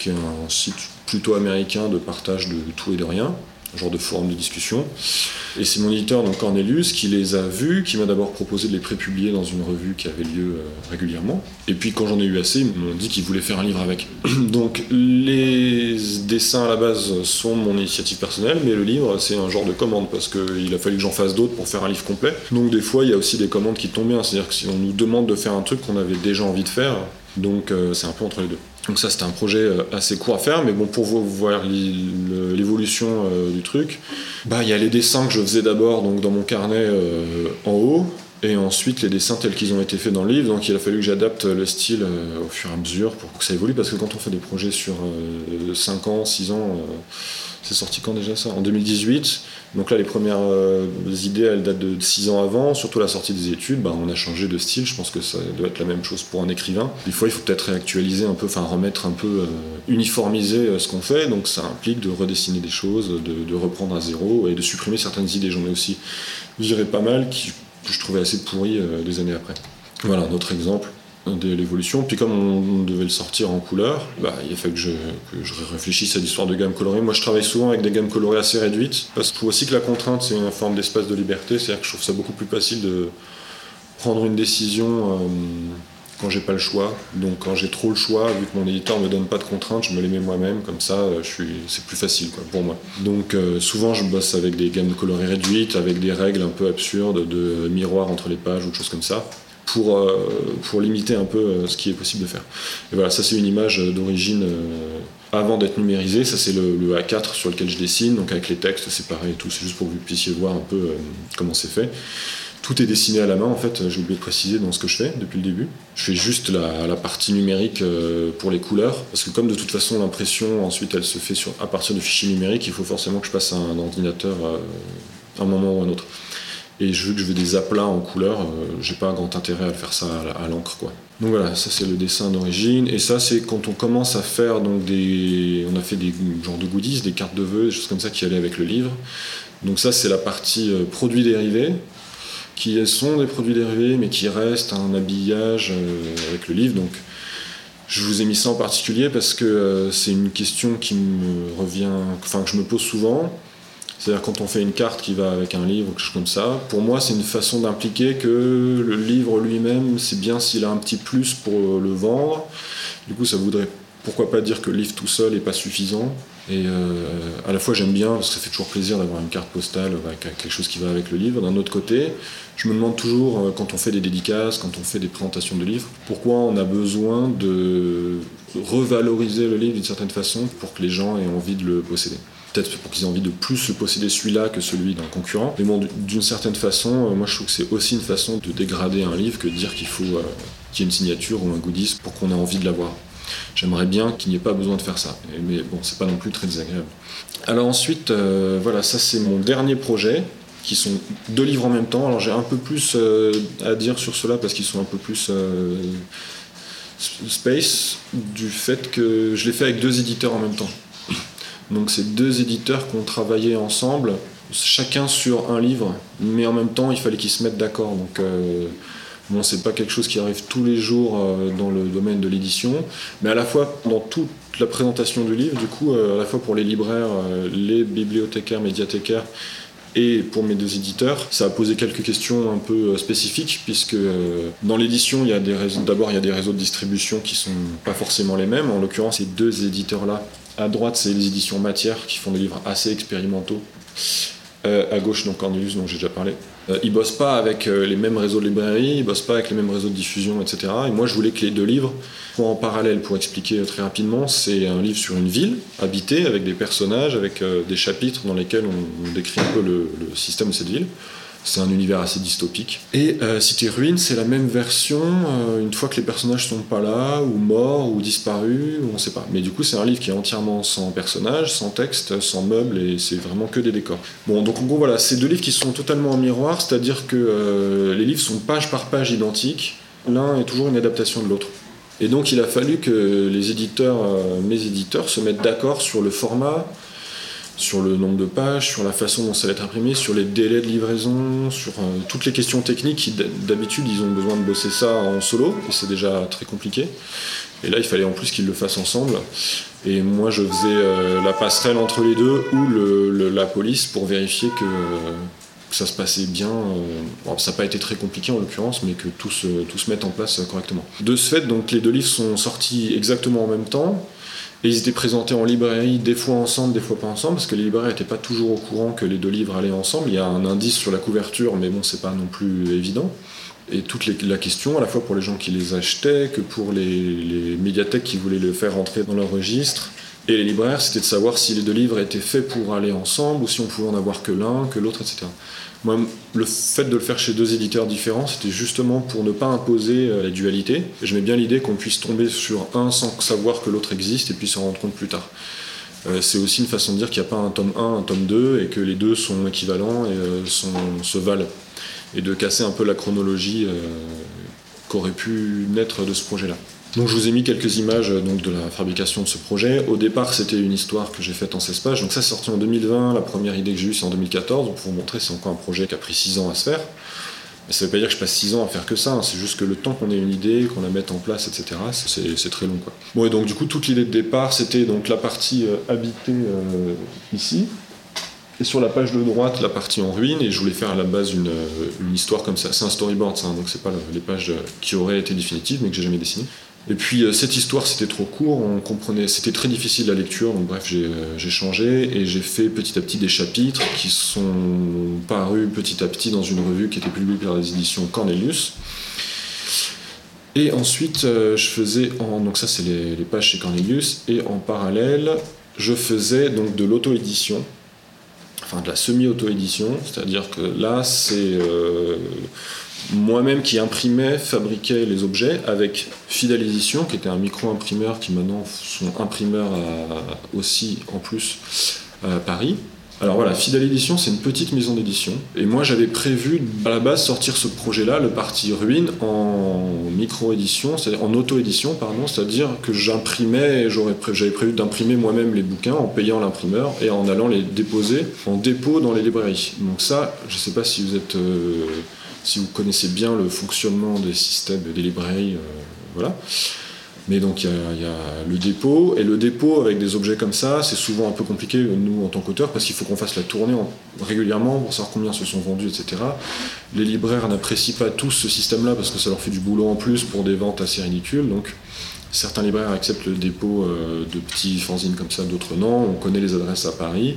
qui est un site plutôt américain de partage de tout et de rien, un genre de forum de discussion. Et c'est mon éditeur, donc Cornelius, qui les a vus, qui m'a d'abord proposé de les prépublier dans une revue qui avait lieu euh, régulièrement. Et puis quand j'en ai eu assez, ils m'ont dit qu'ils voulaient faire un livre avec. [CLEARS THROAT] donc les dessins à la base sont mon initiative personnelle, mais le livre c'est un genre de commande parce qu'il a fallu que j'en fasse d'autres pour faire un livre complet. Donc des fois il y a aussi des commandes qui tombent bien, c'est-à-dire que si on nous demande de faire un truc qu'on avait déjà envie de faire, donc euh, c'est un peu entre les deux. Donc ça c'était un projet euh, assez court à faire, mais bon pour vous voir l'évolution euh, du truc, bah il y a les dessins que je faisais d'abord dans mon carnet en haut, et ensuite les dessins tels qu'ils ont été faits dans le livre. Donc il a fallu que j'adapte le style au fur et à mesure pour que ça évolue, parce que quand on fait des projets sur 5 ans, 6 ans, c'est sorti quand déjà ça? En 2018. Donc là, les premières euh, idées, elles datent de 6 ans avant. Surtout la sortie des études, bah, on a changé de style. Je pense que ça doit être la même chose pour un écrivain. Des fois, il faut peut-être réactualiser un peu, enfin remettre un peu, euh, uniformiser euh, ce qu'on fait. Donc ça implique de redessiner des choses, de, reprendre à zéro et de supprimer certaines idées. J'en ai aussi viré pas mal qui, je trouvais assez pourries des années après. Voilà un autre exemple de l'évolution. Puis comme on, devait le sortir en couleur, bah, il a fallu que je, réfléchisse à l'histoire de gamme colorée. Moi je travaille souvent avec des gammes colorées assez réduites, parce que je trouve aussi que la contrainte c'est une forme d'espace de liberté, c'est-à-dire que je trouve ça beaucoup plus facile de prendre une décision euh, quand j'ai pas le choix. Donc quand j'ai trop le choix, vu que mon éditeur me donne pas de contraintes, je me les mets moi-même, comme ça euh, je suis, c'est plus facile quoi, pour moi. Donc euh, souvent je bosse avec des gammes colorées réduites, avec des règles un peu absurdes de miroir entre les pages ou de choses comme ça pour, euh, pour limiter un peu euh, ce qui est possible de faire. Et voilà, ça c'est une image d'origine euh, avant d'être numérisée. Ça c'est le, A4 sur lequel je dessine, donc avec les textes pareil et tout, c'est juste pour que vous puissiez voir un peu comment c'est fait. Tout est dessiné à la main, en fait, j'ai oublié de préciser dans ce que je fais depuis le début. Je fais juste la, partie numérique pour les couleurs, parce que comme de toute façon l'impression, ensuite, elle se fait sur, à partir de fichiers numériques, il faut forcément que je passe à un ordinateur à un moment ou à un autre. Et veux que je veux des aplats en couleur, euh, j'ai pas grand intérêt à faire ça à, l'encre, quoi. Donc voilà, ça c'est le dessin d'origine. Et ça c'est quand on commence à faire donc des, on a fait des genres de goodies, des cartes de vœux, des choses comme ça qui allaient avec le livre. Donc ça c'est la partie euh, produits dérivés, qui sont des produits dérivés mais qui restent un habillage euh, avec le livre. Donc je vous ai mis ça en particulier parce que c'est une question qui me revient, enfin que je me pose souvent. C'est-à-dire quand on fait une carte qui va avec un livre quelque chose comme ça, pour moi c'est une façon d'impliquer que le livre lui-même, c'est bien s'il a un petit plus pour le vendre. Du coup ça voudrait pourquoi pas dire que le livre tout seul n'est pas suffisant. Et euh, à la fois j'aime bien, parce que ça fait toujours plaisir d'avoir une carte postale avec quelque chose qui va avec le livre. D'un autre côté, je me demande toujours, euh, quand on fait des dédicaces, quand on fait des présentations de livres, pourquoi on a besoin de revaloriser le livre d'une certaine façon pour que les gens aient envie de le posséder peut-être pour qu'ils aient envie de plus le posséder celui-là que celui d'un concurrent. Mais bon, d'une certaine façon, euh, moi je trouve que c'est aussi une façon de dégrader un livre que de dire qu'il faut euh, qu'il y ait une signature ou un goodies pour qu'on ait envie de l'avoir. J'aimerais bien qu'il n'y ait pas besoin de faire ça. Mais bon, c'est pas non plus très désagréable. Alors ensuite, euh, voilà, ça c'est mon dernier projet, qui sont deux livres en même temps. Alors j'ai un peu plus à dire sur cela parce qu'ils sont un peu plus space, du fait que je l'ai fait avec deux éditeurs en même temps. Donc c'est deux éditeurs qui ont travaillé ensemble, chacun sur un livre, mais en même temps il fallait qu'ils se mettent d'accord. Donc euh, bon, c'est pas quelque chose qui arrive tous les jours euh, dans le domaine de l'édition, mais à la fois dans toute la présentation du livre, du coup, euh, à la fois pour les libraires, euh, les bibliothécaires, médiathécaires, et pour mes deux éditeurs, ça a posé quelques questions un peu spécifiques, puisque dans l'édition, il y a des réseaux, d'abord il y a des réseaux de distribution qui sont pas forcément les mêmes. En l'occurrence, ces deux éditeurs-là, à droite, c'est les éditions Matière qui font des livres assez expérimentaux. Euh, à gauche, donc Cornelius, dont j'ai déjà parlé. Euh, ils bossent pas avec euh, les mêmes réseaux de librairie, ils bossent pas avec les mêmes réseaux de diffusion, etc. Et moi, je voulais que les deux livres soient en parallèle. Pour expliquer très rapidement, c'est un livre sur une ville habitée avec des personnages, avec euh, des chapitres dans lesquels on, décrit un peu le système de cette ville. C'est un univers assez dystopique. Et euh, Cité Ruine, c'est la même version euh, une fois que les personnages sont pas là, ou morts, ou disparus, ou on sait pas. Mais du coup, c'est un livre qui est entièrement sans personnages, sans texte, sans meubles, et c'est vraiment que des décors. Bon, donc en gros, voilà, c'est deux livres qui sont totalement en miroir, c'est-à-dire que euh, les livres sont page par page identiques. L'un est toujours une adaptation de l'autre. Et donc, il a fallu que les éditeurs, euh, mes éditeurs, se mettent d'accord sur le format, sur le nombre de pages, sur la façon dont ça va être imprimé, sur les délais de livraison, sur euh, toutes les questions techniques d'habitude ils ont besoin de bosser ça en solo et c'est déjà très compliqué. Et là il fallait en plus qu'ils le fassent ensemble. Et moi je faisais euh, la passerelle entre les deux ou la police pour vérifier que, euh, ça se passait bien. bon, ça n'a pas été très compliqué en l'occurrence, mais que tout se, tout se mette en place correctement. De ce fait, donc les deux livres sont sortis exactement en même temps. Et ils étaient présentés en librairie, des fois ensemble, des fois pas ensemble, parce que les libraires n'étaient pas toujours au courant que les deux livres allaient ensemble. Il y a un indice sur la couverture, mais bon, c'est pas non plus évident. Et toute la question, à la fois pour les gens qui les achetaient, que pour les, les médiathèques qui voulaient le faire rentrer dans leur registre, et les libraires, c'était de savoir si les deux livres étaient faits pour aller ensemble, ou si on pouvait en avoir que l'un, que l'autre, etc. Moi, le fait de le faire chez deux éditeurs différents, c'était justement pour ne pas imposer euh, la dualité. J'aimais bien l'idée qu'on puisse tomber sur un sans savoir que l'autre existe et puis s'en rendre compte plus tard. Euh, c'est aussi une façon de dire qu'il n'y a pas un tome 1, un tome 2 et que les deux sont équivalents et euh, se valent. Et de casser un peu la chronologie qu'aurait pu naître de ce projet-là. Donc je vous ai mis quelques images euh, donc, de la fabrication de ce projet. Au départ, c'était une histoire que j'ai faite en 16 pages. Donc ça, c'est sorti en 2020. La première idée que j'ai eue, c'est en 2014. Donc pour vous montrer, c'est encore un projet qui a pris 6 ans à se faire. Mais ça veut pas dire que je passe 6 ans à faire que ça. hein. C'est juste que le temps qu'on ait une idée, qu'on la mette en place, etc., c'est très long. Quoi. Bon, et donc du coup, toute l'idée de départ, c'était donc la partie euh, habitée euh, ici. Et sur la page de droite, la partie en ruine, et je voulais faire à la base une, histoire comme ça. C'est un storyboard, ça, hein, donc c'est pas le- les pages qui auraient été définitives, mais que j'ai jamais dessinées. Et puis euh, cette histoire, c'était trop court, on comprenait, c'était très difficile la lecture, donc bref, j'ai euh, j'ai changé et j'ai fait petit à petit des chapitres qui sont parus petit à petit dans une revue qui était publiée par les éditions Cornelius. Et ensuite, euh, je faisais en donc ça c'est les, pages chez Cornelius et en parallèle, je faisais donc de l'auto-édition. enfin de la semi-auto-édition, c'est-à-dire que là c'est moi-même qui imprimais, fabriquais les objets avec Fidel Édition, qui était un micro-imprimeur qui maintenant sont imprimeurs à- aussi en plus à Paris. Alors voilà, Fidel Édition, c'est une petite maison d'édition. Et moi, j'avais prévu à la base sortir ce projet-là, le parti ruine, en micro-édition, c'est-à-dire en auto-édition, pardon, c'est-à-dire que j'imprimais, j'avais prévu d'imprimer moi-même les bouquins en payant l'imprimeur et en allant les déposer en dépôt dans les librairies. Donc ça, je ne sais pas si vous êtes, euh, si vous connaissez bien le fonctionnement des systèmes des librairies, euh, voilà. Mais donc il y, a- le dépôt, et le dépôt avec des objets comme ça, c'est souvent un peu compliqué, nous en tant qu'auteurs, parce qu'il faut qu'on fasse la tournée en- régulièrement pour savoir combien se sont vendus, etc. Les libraires n'apprécient pas tous ce système-là parce que ça leur fait du boulot en plus pour des ventes assez ridicules. Donc certains libraires acceptent le dépôt euh, de petits fanzines comme ça, d'autres non. On connaît les adresses à Paris,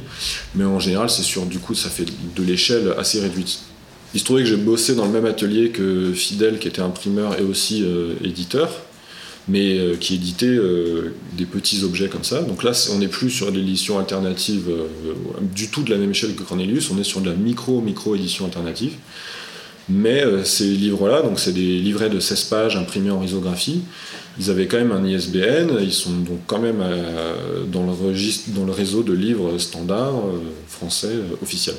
mais en général, c'est sûr, du coup, ça fait de l'échelle assez réduite. Il se trouvait que j'ai bossé dans le même atelier que Fidel, qui était imprimeur et aussi euh, éditeur mais euh, qui éditait euh, des petits objets comme ça. Donc là, on n'est plus sur l'édition alternative du tout de la même échelle que Cornelius, on est sur de la micro-micro-édition alternative. Mais ces livres-là, donc c'est des livrets de 16 pages imprimés en risographie, ils avaient quand même un ISBN, ils sont donc quand même dans, le registre, dans le réseau de livres standards français officiels.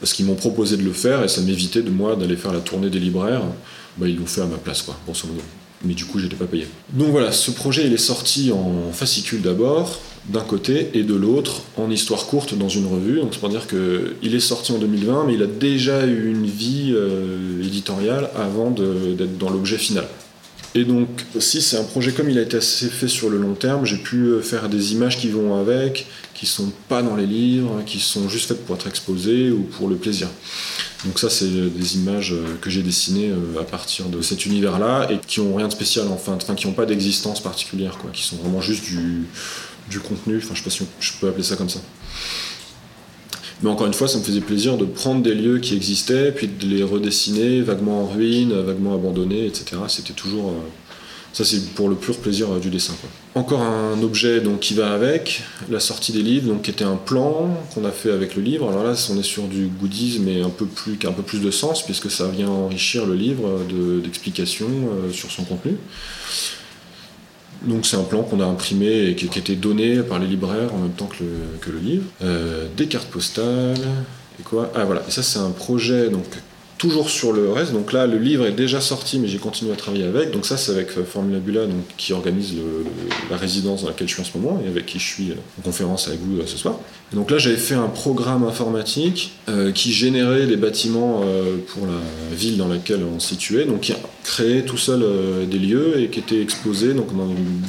Parce qu'ils m'ont proposé de le faire et ça m'évitait de moi d'aller faire la tournée des libraires. Bah, ils l'ont fait à ma place, quoi, grosso modo mais du coup j'étais pas payé. Donc voilà, ce projet il est sorti en fascicule d'abord, d'un côté, et de l'autre en histoire courte dans une revue. Donc c'est pour dire qu'il est sorti en 2020, mais il a déjà eu une vie euh, éditoriale avant d'être dans l'objet final. Et donc aussi c'est un projet comme il a été assez fait sur le long terme, j'ai pu euh, faire des images qui vont avec, qui sont pas dans les livres, qui sont juste faites pour être exposées ou pour le plaisir. Donc ça, c'est des images euh, que j'ai dessinées euh, à partir de cet univers-là et qui ont rien de spécial, enfin, enfin qui n'ont pas d'existence particulière, quoi, qui sont vraiment juste du, du contenu. Enfin, je sais pas si je peux appeler ça comme ça. Mais encore une fois, ça me faisait plaisir de prendre des lieux qui existaient, puis de les redessiner, vaguement en ruine, vaguement abandonnés, etc. C'était toujours. euh, ça, c'est pour le pur plaisir euh, du dessin. quoi. Encore un objet donc, qui va avec, la sortie des livres, donc, qui était un plan qu'on a fait avec le livre. Alors là, on est sur du goodies, mais un peu plus, qui a un peu plus de sens, puisque ça vient enrichir le livre de- d'explications euh, sur son contenu. Donc c'est un plan qu'on a imprimé et qui, qui était donné par les libraires en même temps que le, que le livre. Euh, des cartes postales. Et quoi Ah voilà, et ça c'est un projet donc toujours sur le reste. Donc là le livre est déjà sorti mais j'ai continué à travailler avec. Donc ça c'est avec euh, Formula Bula donc, qui organise le- la résidence dans laquelle je suis en ce moment et avec qui je suis euh, en conférence avec vous euh, ce soir. Donc là j'avais fait un programme informatique euh, qui générait les bâtiments euh, pour la ville dans laquelle on se situait. Donc qui créait tout seul euh, des lieux et qui était exposé donc,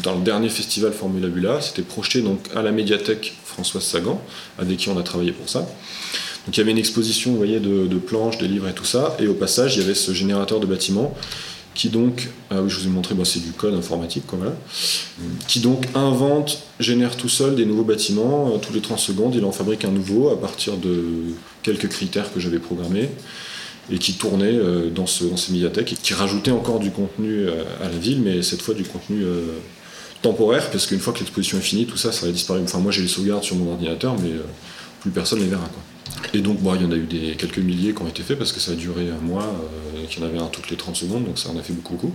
dans, le dernier festival Formula Bula. C'était projeté donc, à la médiathèque Françoise Sagan, avec qui on a travaillé pour ça. Donc il y avait une exposition voyez, de, planches, des livres et tout ça. Et au passage, il y avait ce générateur de bâtiments qui donc, ah oui, je vous ai montré, c'est du code informatique, quoi, qui donc invente, génère tout seul des nouveaux bâtiments. Euh, Tous les 30 secondes, il en fabrique un nouveau à partir de quelques critères que j'avais programmés et qui tournait euh, dans, ce, dans ces médiathèques et qui rajoutait encore du contenu euh, à la ville, mais cette fois du contenu temporaire, parce qu'une fois que l'exposition est finie, tout ça, ça va disparaître. Enfin, moi j'ai les sauvegardes sur mon ordinateur, mais plus personne ne les verra. Quoi. Et donc, il y en a eu des, quelques milliers qui ont été faits parce que ça a duré un mois, euh, qu'il y en avait un toutes les 30 secondes, donc ça en a fait beaucoup, beaucoup.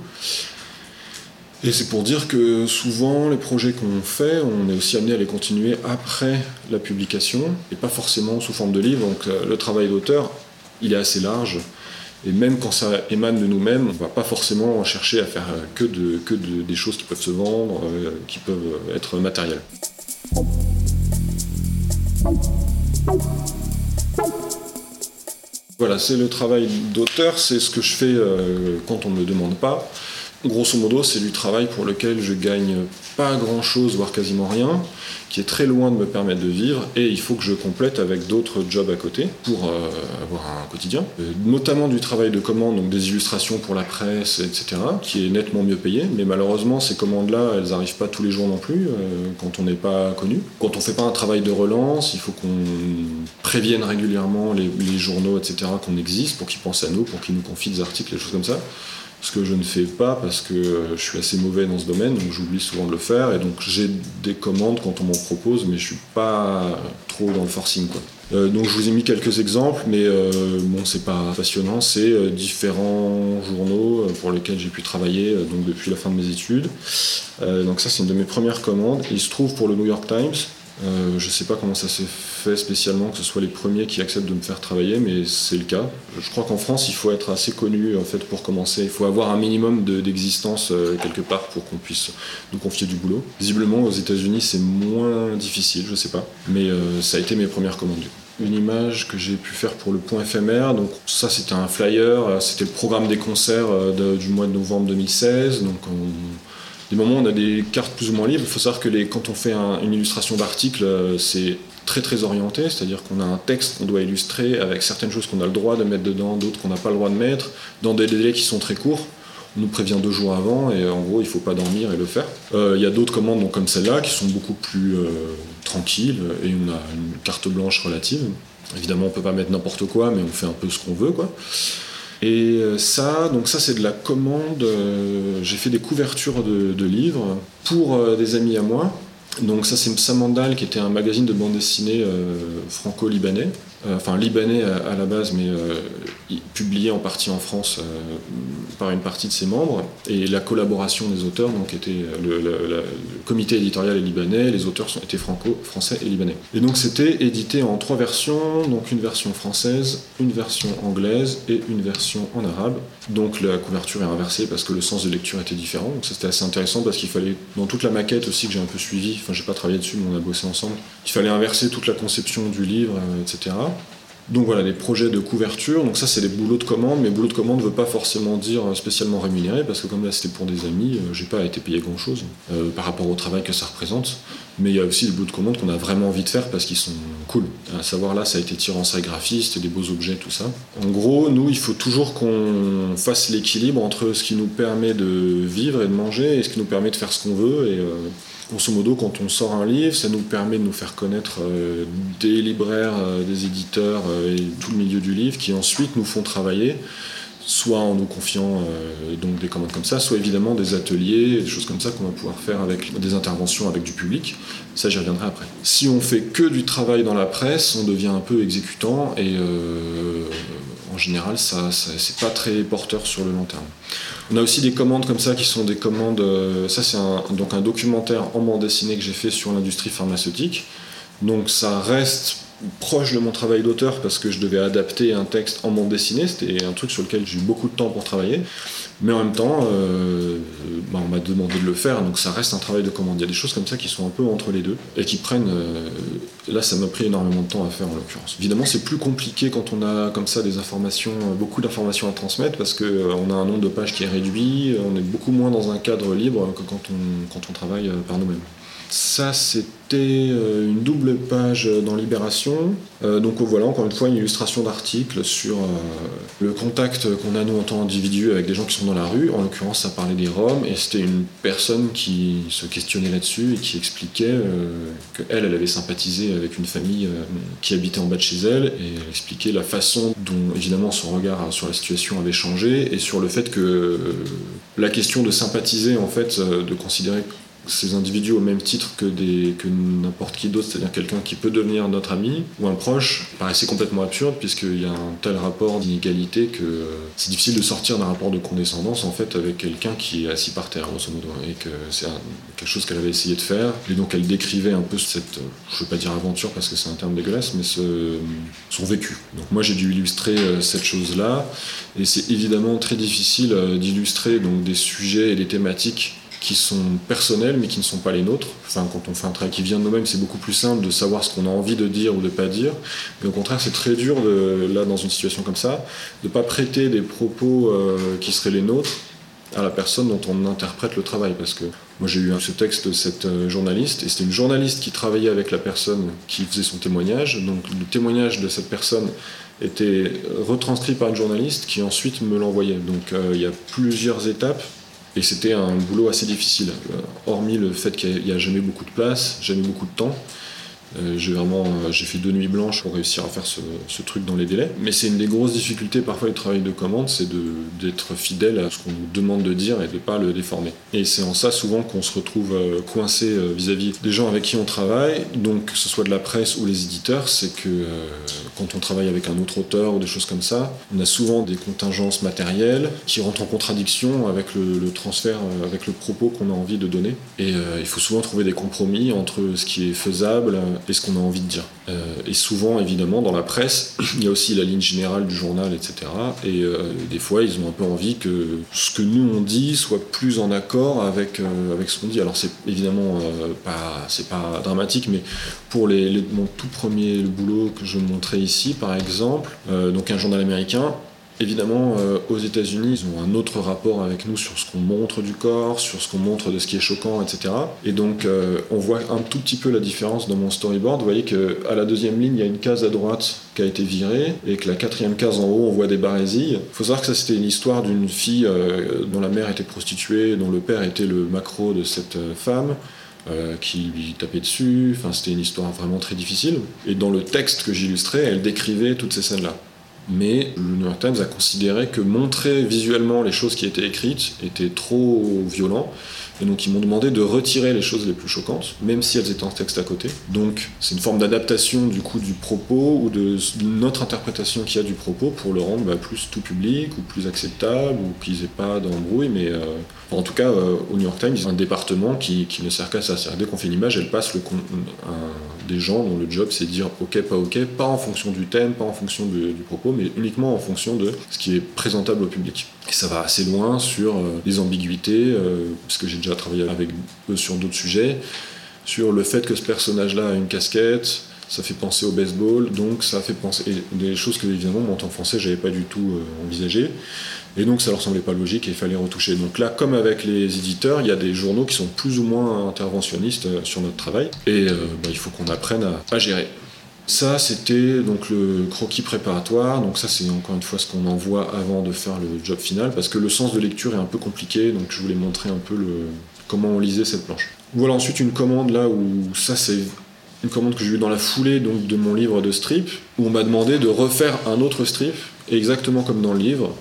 Et c'est pour dire que souvent, les projets qu'on fait, on est aussi amené à les continuer après la publication, et pas forcément sous forme de livre. Donc, euh, le travail d'auteur, il est assez large. Et même quand ça émane de nous-mêmes, on va pas forcément chercher à faire euh, que, de, que de- des choses qui peuvent se vendre, qui peuvent être matérielles. Voilà, c'est le travail d'auteur, c'est ce que je fais euh, quand on ne me demande pas. Grosso modo, c'est du travail pour lequel je gagne pas grand chose, voire quasiment rien, qui est très loin de me permettre de vivre, et il faut que je complète avec d'autres jobs à côté pour euh, avoir un quotidien. Euh, notamment du travail de commande, donc des illustrations pour la presse, etc., qui est nettement mieux payé, mais malheureusement, ces commandes-là, elles n'arrivent pas tous les jours non plus, euh, quand on n'est pas connu. Quand on fait pas un travail de relance, il faut qu'on prévienne régulièrement les, les journaux, etc., qu'on existe, pour qu'ils pensent à nous, pour qu'ils nous confient des articles, des choses comme ça ce que je ne fais pas parce que euh, je suis assez mauvais dans ce domaine, donc j'oublie souvent de le faire. Et donc j'ai des commandes quand on m'en propose, mais je suis pas trop dans le forcing. Quoi. Euh, donc je vous ai mis quelques exemples, mais euh, bon, c'est pas passionnant. C'est euh, différents journaux pour lesquels j'ai pu travailler donc depuis la fin de mes études. donc ça, c'est une de mes premières commandes. Il se trouve pour le New York Times. Je sais pas comment ça s'est fait spécialement que ce soit les premiers qui acceptent de me faire travailler, mais c'est le cas. Je crois qu'en France, il faut être assez connu en fait pour commencer. Il faut avoir un minimum d'existence quelque part pour qu'on puisse nous confier du boulot. Visiblement, aux États-Unis, c'est moins difficile, je sais pas, mais ça a été mes premières commandes une image que j'ai pu faire pour le point éphémère. Donc ça c'était un flyer, euh, c'était le programme des concerts euh, du mois de novembre 2016. Donc où on a des cartes plus ou moins libres. Il faut savoir que quand on fait une illustration d'article, euh, c'est très très orienté, c'est-à-dire qu'on a un texte qu'on doit illustrer avec certaines choses qu'on a le droit de mettre dedans, d'autres qu'on n'a pas le droit de mettre, dans des délais qui sont très courts. On nous prévient deux jours avant et en gros il faut pas dormir et le faire. Il y a d'autres commandes donc, comme celle-là qui sont beaucoup plus tranquille et on a une carte blanche relative. Évidemment, on peut pas mettre n'importe quoi, mais on fait un peu ce qu'on veut, quoi. Et euh, ça, donc ça c'est de la commande. Euh, j'ai fait des couvertures de, livres pour euh, des amis à moi. Donc ça c'est Samandal qui était un magazine de bande dessinée franco-libanais. Euh, enfin libanais à, la base, mais euh, publié en partie en France euh, par une partie de ses membres. Et la collaboration des auteurs donc était le, comité éditorial est libanais, les auteurs sont, étaient franco, français et libanais. Et donc c'était édité en trois versions, donc une version française, une version anglaise et une version en arabe. Donc la couverture est inversée parce que le sens de lecture était différent. Donc c'était assez intéressant parce qu'il fallait dans toute la maquette aussi que j'ai un peu suivi. Enfin j'ai pas travaillé dessus, mais on a bossé ensemble. Il fallait inverser toute la conception du livre, etc. Donc voilà, des projets de couverture. Donc ça, c'est des boulots de commande, mais boulot de commande ne veut pas forcément dire spécialement rémunéré, parce que comme là, c'était pour des amis, euh, j'ai pas été payé grand-chose euh, par rapport au travail que ça représente. Mais il y a aussi des boulots de commande qu'on a vraiment envie de faire parce qu'ils sont cool. À savoir là, ça a été tiré en graphiste, des beaux objets, tout ça. En gros, nous, il faut toujours qu'on fasse l'équilibre entre ce qui nous permet de vivre et de manger et ce qui nous permet de faire ce qu'on veut. Euh, Grosso modo, quand on sort un livre, ça nous permet de nous faire connaître euh, des libraires, euh, des éditeurs euh, et tout le milieu du livre qui ensuite nous font travailler, soit en nous confiant des commandes comme ça, soit évidemment des ateliers, des choses comme ça qu'on va pouvoir faire avec des interventions avec du public. Ça, j'y reviendrai après. Si on fait que du travail dans la presse, on devient un peu exécutant et en général, ça, c'est pas très porteur sur le long terme. On a aussi des commandes comme ça qui sont des commandes. Euh, ça, c'est un, un documentaire en bande dessinée que j'ai fait sur l'industrie pharmaceutique. Donc ça reste proche de mon travail d'auteur parce que je devais adapter un texte en bande dessinée. C'était un truc sur lequel j'ai eu beaucoup de temps pour travailler. Mais en même temps, euh, bah, on m'a demandé de le faire, donc ça reste un travail de commande. Il y a des choses comme ça qui sont un peu entre les deux et qui prennent. Euh, là, ça m'a pris énormément de temps à faire en l'occurrence. Évidemment, c'est plus compliqué quand on a comme ça des informations, beaucoup d'informations à transmettre parce qu'on euh, a un nombre de pages qui est réduit, on est beaucoup moins dans un cadre libre que quand on, quand on travaille par nous-mêmes. Ça, euh, une double page dans Libération. Euh, donc voilà, encore une fois, une illustration d'article sur euh, le contact qu'on a nous en tant qu'individu avec des gens qui sont dans la rue. En l'occurrence, ça parlait des Roms et c'était une personne qui se questionnait là-dessus et qui expliquait qu'elle, elle avait sympathisé avec une famille qui habitait en bas de chez elle et elle expliquait la façon dont, évidemment, son regard sur la situation avait changé et sur le fait que la question de sympathiser, en fait, de considérer ces individus au même titre que, n'importe qui d'autre, c'est-à-dire quelqu'un qui peut devenir notre ami ou un proche, paraissait complètement absurde puisqu'il y a un tel rapport d'inégalité que c'est difficile de sortir d'un rapport de condescendance en fait avec quelqu'un qui est assis par terre grosso modo et que c'est quelque chose qu'elle avait essayé de faire et donc elle décrivait un peu cette, je veux pas dire aventure parce que c'est un terme dégueulasse mais son vécu. Donc moi j'ai dû illustrer euh, cette chose-là et c'est évidemment très difficile euh, d'illustrer des sujets et des thématiques qui sont personnels mais qui ne sont pas les nôtres. Enfin, quand on fait un travail qui vient de nous-mêmes, c'est beaucoup plus simple de savoir ce qu'on a envie de dire ou de pas dire. Mais au contraire, c'est très dur, là, dans une situation comme ça, de ne pas prêter des propos euh, qui seraient les nôtres à la personne dont on interprète le travail. Parce que moi, j'ai eu ce texte de cette euh, journaliste, et c'était une journaliste qui travaillait avec la personne qui faisait son témoignage. Donc, le témoignage de cette personne était retranscrit par une journaliste qui ensuite me l'envoyait. Donc, euh, il y a plusieurs étapes et c'était un boulot assez difficile, euh, hormis le fait qu'il n'y a, jamais beaucoup de place, jamais beaucoup de temps. Euh, j'ai vraiment euh, j'ai fait deux nuits blanches pour réussir à faire ce, truc dans les délais. Mais c'est une des grosses difficultés parfois du travail de commande, c'est d'être fidèle à ce qu'on nous demande de dire et de ne pas le déformer. Et c'est en ça souvent qu'on se retrouve euh, coincé vis-à-vis des gens avec qui on travaille, donc que ce soit de la presse ou les éditeurs, c'est que quand on travaille avec un autre auteur ou des choses comme ça, on a souvent des contingences matérielles qui rentrent en contradiction avec le, transfert, avec le propos qu'on a envie de donner. Et il faut souvent trouver des compromis entre ce qui est faisable et ce qu'on a envie de dire. Euh, et souvent, évidemment, dans la presse, [CLEARS THROAT] il y a aussi la ligne générale du journal, etc. Et euh, des fois, ils ont un peu envie que ce que nous on dit soit plus en accord avec, euh, avec ce qu'on dit. Alors c'est évidemment pas, pas dramatique, mais pour les, mon tout premier boulot que je montrais ici, par exemple, donc un journal américain, Évidemment, euh, aux États-Unis, ils ont un autre rapport avec nous sur ce qu'on montre du corps, sur ce qu'on montre de ce qui est choquant, etc. Et donc, euh, on voit un tout petit peu la différence dans mon storyboard. Vous voyez qu'à la deuxième ligne, il y a une case à droite qui a été virée, et que la quatrième case en haut, on voit des barésilles. Il faut savoir que ça, c'était une histoire d'une fille euh, dont la mère était prostituée, dont le père était le macro de cette femme. qui lui tapait dessus, enfin c'était une histoire vraiment très difficile. Et dans le texte que j'illustrais, elle décrivait toutes ces scènes-là. Mais le New York Times a considéré que montrer visuellement les choses qui étaient écrites était trop violent. Et donc ils m'ont demandé de retirer les choses les plus choquantes, même si elles étaient en texte à côté. Donc c'est une forme d'adaptation du coup du propos ou de notre interprétation qu'il y a du propos pour le rendre bah, plus tout public ou plus acceptable ou qu'ils aient pas d'embrouille. Mais euh, en tout cas euh, au New York Times ils ont un département qui, ne sert qu'à ça. Dès qu'on fait une image, elle passe le con- des gens dont le job c'est dire ok pas ok, pas en fonction du thème, pas en fonction du, du propos, mais uniquement en fonction de ce qui est présentable au public. Et ça va assez loin sur euh, les ambiguïtés, euh, parce que j'ai déjà travaillé avec eux sur d'autres sujets, sur le fait que ce personnage-là a une casquette, ça fait penser au baseball, donc ça fait penser des choses que évidemment en tant que français j'avais pas du tout euh, envisagé. Et donc ça leur semblait pas logique et il fallait retoucher. Donc là, comme avec les éditeurs, il y a des journaux qui sont plus ou moins interventionnistes euh, sur notre travail. Et euh, bah, il faut qu'on apprenne à, gérer. Ça, c'était donc le croquis préparatoire. Donc ça, c'est encore une fois ce qu'on envoie avant de faire le job final, parce que le sens de lecture est un peu compliqué. Donc je voulais montrer un peu comment on lisait cette planche. Voilà ensuite une commande là où ça c'est une commande que j'ai eue dans la foulée donc de mon livre de strip, où on m'a demandé de refaire un autre strip, exactement comme dans le livre,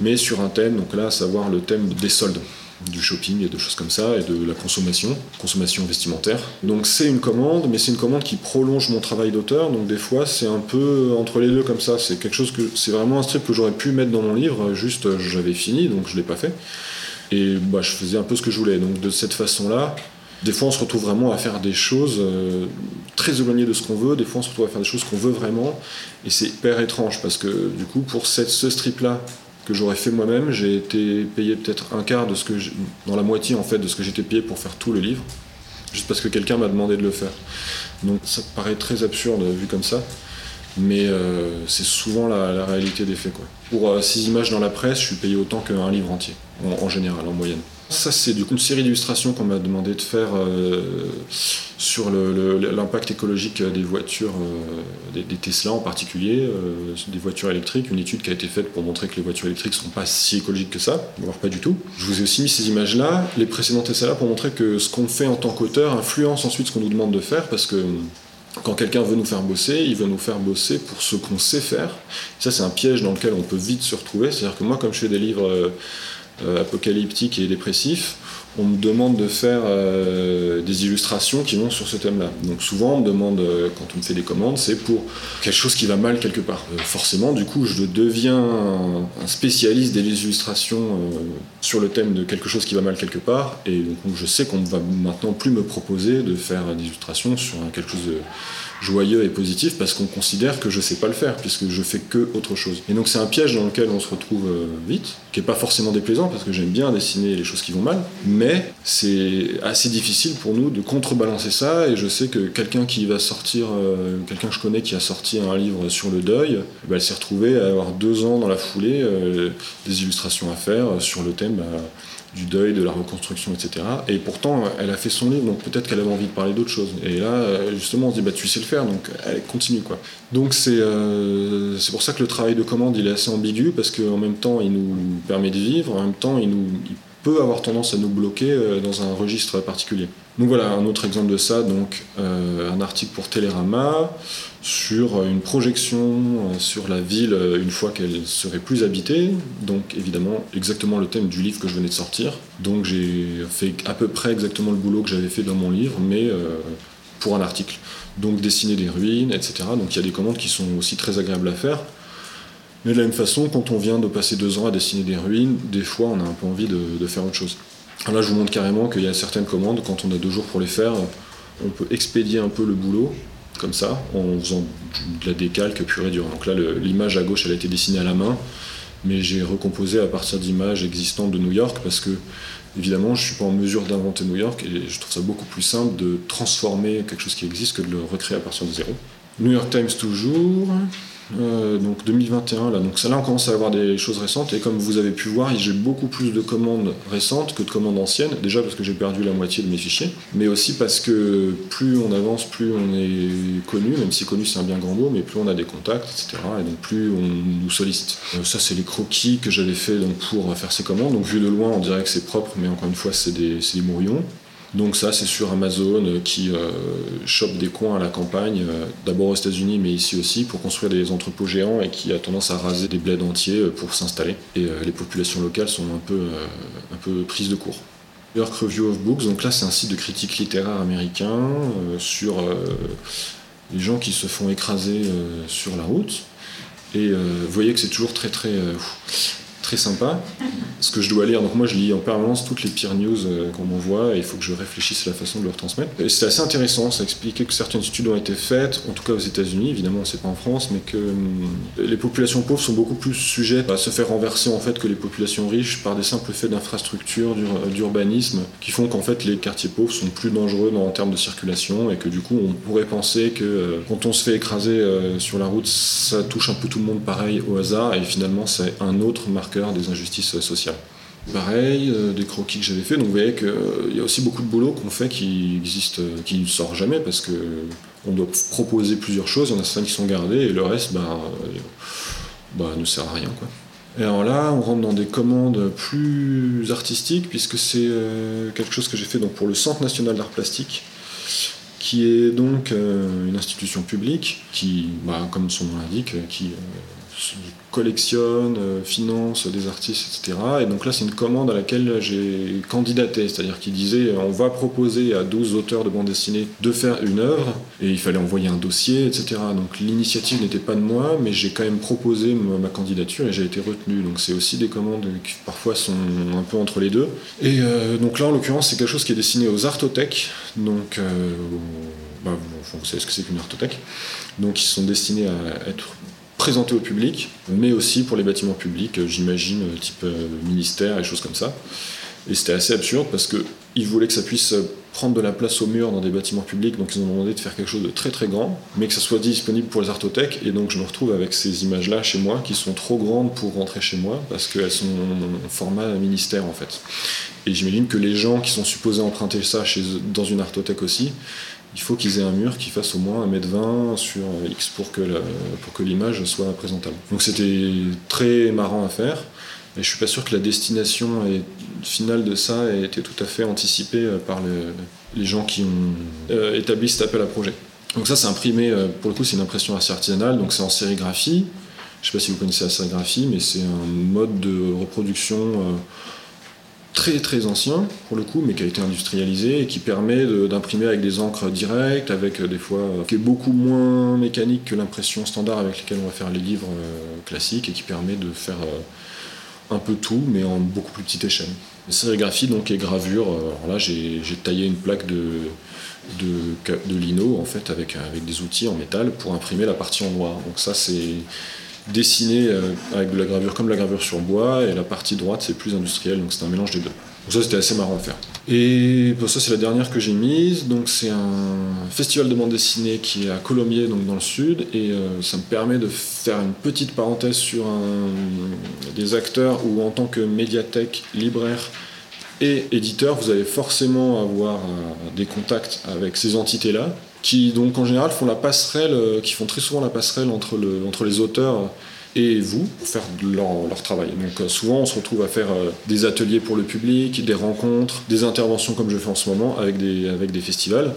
mais sur un thème, donc là, à savoir le thème des soldes, du shopping et de choses comme ça, et de la consommation, consommation vestimentaire. Donc c'est une commande, mais c'est une commande qui prolonge mon travail d'auteur, donc des fois c'est un peu entre les deux comme ça, c'est quelque chose que, c'est vraiment un strip que j'aurais pu mettre dans mon livre, juste euh, j'avais fini, donc je l'ai pas fait. Et bah, je faisais un peu ce que je voulais, donc de cette façon-là, des fois, on se retrouve vraiment à faire des choses euh, très éloignées de ce qu'on veut. Des fois, on se retrouve à faire des choses qu'on veut vraiment. Et c'est hyper étrange parce que, du coup, pour cette, ce strip-là que j'aurais fait moi-même, j'ai été payé peut-être un quart de ce que dans la moitié en fait de ce que j'étais payé pour faire tout le livre, juste parce que quelqu'un m'a demandé de le faire. Donc ça paraît très absurde vu comme ça, mais euh, c'est souvent la, réalité des faits. Pour euh, six images dans la presse, je suis payé autant qu'un livre entier, en, en général, en moyenne. Ça, c'est du coup une série d'illustrations qu'on m'a demandé de faire euh, sur l'impact écologique des voitures, euh, des, Tesla en particulier, euh, des voitures électriques. Une étude qui a été faite pour montrer que les voitures électriques ne sont pas si écologiques que ça, voire pas du tout. Je vous ai aussi mis ces images-là, les précédentes essais-là, pour montrer que ce qu'on fait en tant qu'auteur influence ensuite ce qu'on nous demande de faire, parce que quand quelqu'un veut nous faire bosser, il veut nous faire bosser pour ce qu'on sait faire. Ça, c'est un piège dans lequel on peut vite se retrouver. C'est-à-dire que moi, comme je fais des livres euh, apocalyptiques et dépressifs, on me demande de faire euh, des illustrations qui vont sur ce thème-là. Donc souvent, on me demande, euh, quand on me fait des commandes, c'est pour quelque chose qui va mal quelque part. Forcément, du coup, je deviens un, spécialiste des illustrations sur le thème de quelque chose qui va mal quelque part, et donc je sais qu'on ne va maintenant plus me proposer de faire des illustrations sur quelque chose de joyeux et positif parce qu'on considère que je sais pas le faire puisque je fais que autre chose. Et donc c'est un piège dans lequel on se retrouve euh, vite, qui est pas forcément déplaisant parce que j'aime bien dessiner les choses qui vont mal, mais c'est assez difficile pour nous de contrebalancer ça et je sais que quelqu'un qui va sortir, euh, quelqu'un que je connais qui a sorti un livre sur le deuil, bah, elle s'est retrouvée à avoir deux ans dans la foulée euh, des illustrations à faire sur le thème bah, du deuil, de la reconstruction, etc. Et pourtant, elle a fait son livre, donc peut-être qu'elle avait envie de parler d'autre chose. Et là, justement, on se dit, bah, tu sais le faire, donc allez, continue, quoi. Donc c'est euh, c'est pour ça que le travail de commande, il est assez ambigu, parce qu'en même temps, il nous permet de vivre, en même temps, il nous, peut avoir tendance à nous bloquer euh, dans un registre particulier. Donc voilà un autre exemple de ça, donc euh, un article pour Télérama sur une projection euh, sur la ville une fois qu'elle serait plus habitée, donc évidemment exactement le thème du livre que je venais de sortir. Donc j'ai fait à peu près exactement le boulot que j'avais fait dans mon livre, mais pour un article. Donc dessiner des ruines, etc. Donc il y a des commandes qui sont aussi très agréables à faire. Mais de la même façon, quand on vient de passer deux ans à dessiner des ruines, des fois on a un peu envie de, faire autre chose. Alors là, je vous montre carrément qu'il y a certaines commandes, quand on a deux jours pour les faire, on peut expédier un peu le boulot, comme ça, en faisant de la décalque pure et dure. Donc là, l'image à gauche, elle a été dessinée à la main, mais j'ai recomposé à partir d'images existantes de New York parce que, évidemment, je ne suis pas en mesure d'inventer New York et je trouve ça beaucoup plus simple de transformer quelque chose qui existe que de le recréer à partir de zéro. New York Times toujours. Euh, donc 2021 là. Donc ça là on commence à avoir des choses récentes. Et comme vous avez pu voir j'ai beaucoup plus de commandes récentes que de commandes anciennes. Déjà parce que j'ai perdu la moitié de mes fichiers. Mais aussi parce que plus on avance plus on est connu même si connu c'est un bien grand mot mais plus on a des contacts etc et donc plus on nous sollicite. Euh, ça c'est les croquis que j'avais fait donc pour faire ces commandes. Donc vu de loin on dirait que c'est propre mais encore une fois c'est des, des mourions donc ça, c'est sur Amazon euh, qui euh, chope des coins à la campagne, euh, d'abord aux États-Unis, mais ici aussi, pour construire des entrepôts géants et qui a tendance à raser des bleds entiers pour s'installer. Et les populations locales sont un peu, un peu prises de court. York Review of Books, donc là c'est un site de critique littéraire américain sur les gens qui se font écraser sur la route. Et vous voyez que c'est toujours très très très sympa. Ce que je dois lire, donc moi je lis en permanence toutes les pires news euh, qu'on m'envoie et il faut que je réfléchisse à la façon de le retransmettre. Et c'est assez intéressant, ça expliquait que certaines études ont été faites, en tout cas aux États-Unis, évidemment c'est pas en France, mais que hum, les populations pauvres sont beaucoup plus sujettes à se faire renverser en fait que les populations riches par des simples faits d'infrastructures, d'urbanisme, qui font qu'en fait les quartiers pauvres sont plus dangereux en termes de circulation et que du coup on pourrait penser que euh, quand on se fait écraser euh, sur la route, ça touche un peu tout le monde pareil au hasard et finalement c'est un autre marqueur des injustices sociales. Pareil, euh, des croquis que j'avais fait, donc vous voyez qu'il euh, y a aussi beaucoup de boulot qu'on fait qui existe, euh, qui ne sort jamais parce que on doit proposer plusieurs choses, il y en a certaines qui sont gardées et le reste bah, bah, ne sert à rien. Quoi. Et alors là, on rentre dans des commandes plus artistiques puisque c'est quelque chose que j'ai fait donc, pour le Centre national d'art plastique qui est donc une institution publique qui, bah, comme son nom l'indique, qui collectionne, euh, finance des artistes, etc. Et donc là, c'est une commande à laquelle j'ai candidaté, c'est-à-dire qu'il disait euh, on va proposer à 12 auteurs de bande dessinée de faire une œuvre, et il fallait envoyer un dossier, etc. Donc l'initiative n'était pas de moi, mais j'ai quand même proposé ma, candidature et j'ai été retenu. Donc c'est aussi des commandes qui parfois sont un peu entre les deux. Et euh, donc là, en l'occurrence, c'est quelque chose qui est destiné aux artothèques, donc bah, vous savez ce que c'est qu'une artothèque. Donc ils sont destinés à être présenté au public, mais aussi pour les bâtiments publics, euh, j'imagine, euh, type euh, ministère et choses comme ça. Et c'était assez absurde parce qu'ils voulaient que ça puisse prendre de la place au mur dans des bâtiments publics, donc ils ont demandé de faire quelque chose de très très grand, mais que ça soit disponible pour les artothèques. Et donc je me retrouve avec ces images-là chez moi qui sont trop grandes pour rentrer chez moi parce qu'elles sont en format ministère en fait. Et j'imagine que les gens qui sont supposés emprunter ça dans une artothèque aussi, il faut qu'ils aient un mur qui fasse au moins 1m20 sur X pour que, l'image soit présentable. Donc c'était très marrant à faire. Et je suis pas sûr que la destination finale de ça ait été tout à fait anticipée euh, par les gens qui ont euh, établi cet appel à projet. Donc ça c'est imprimé, euh, pour le coup c'est une impression assez artisanale, donc c'est en sérigraphie. Je sais pas si vous connaissez la sérigraphie, mais c'est un mode de reproduction très très ancien pour le coup, mais qui a été industrialisé et qui permet d'imprimer avec des encres directes, avec euh, des fois euh, qui est beaucoup moins mécanique que l'impression standard avec laquelle on va faire les livres euh, classiques et qui permet de faire un peu tout, mais en beaucoup plus petite échelle. sérigraphie donc et gravure. Alors là, j'ai taillé une plaque de, de, de, lino en fait avec, avec des outils en métal pour imprimer la partie en noir. Donc ça c'est dessiné euh, avec de la gravure comme la gravure sur bois, et la partie droite c'est plus industriel, donc c'est un mélange des deux. Donc ça c'était assez marrant à faire. Et ça c'est la dernière que j'ai mise, donc c'est un festival de bande dessinée qui est à Colombier, donc dans le sud, et euh, ça me permet de faire une petite parenthèse sur des acteurs où en tant que médiathèque, libraire, et éditeur, vous allez forcément avoir euh, des contacts avec ces entités-là, qui donc en général font la passerelle, euh, qui font très souvent la passerelle entre, le, entre les auteurs et vous pour faire leur, travail. Donc euh, souvent on se retrouve à faire euh, des ateliers pour le public, des rencontres, des interventions comme je fais en ce moment avec des, festivals.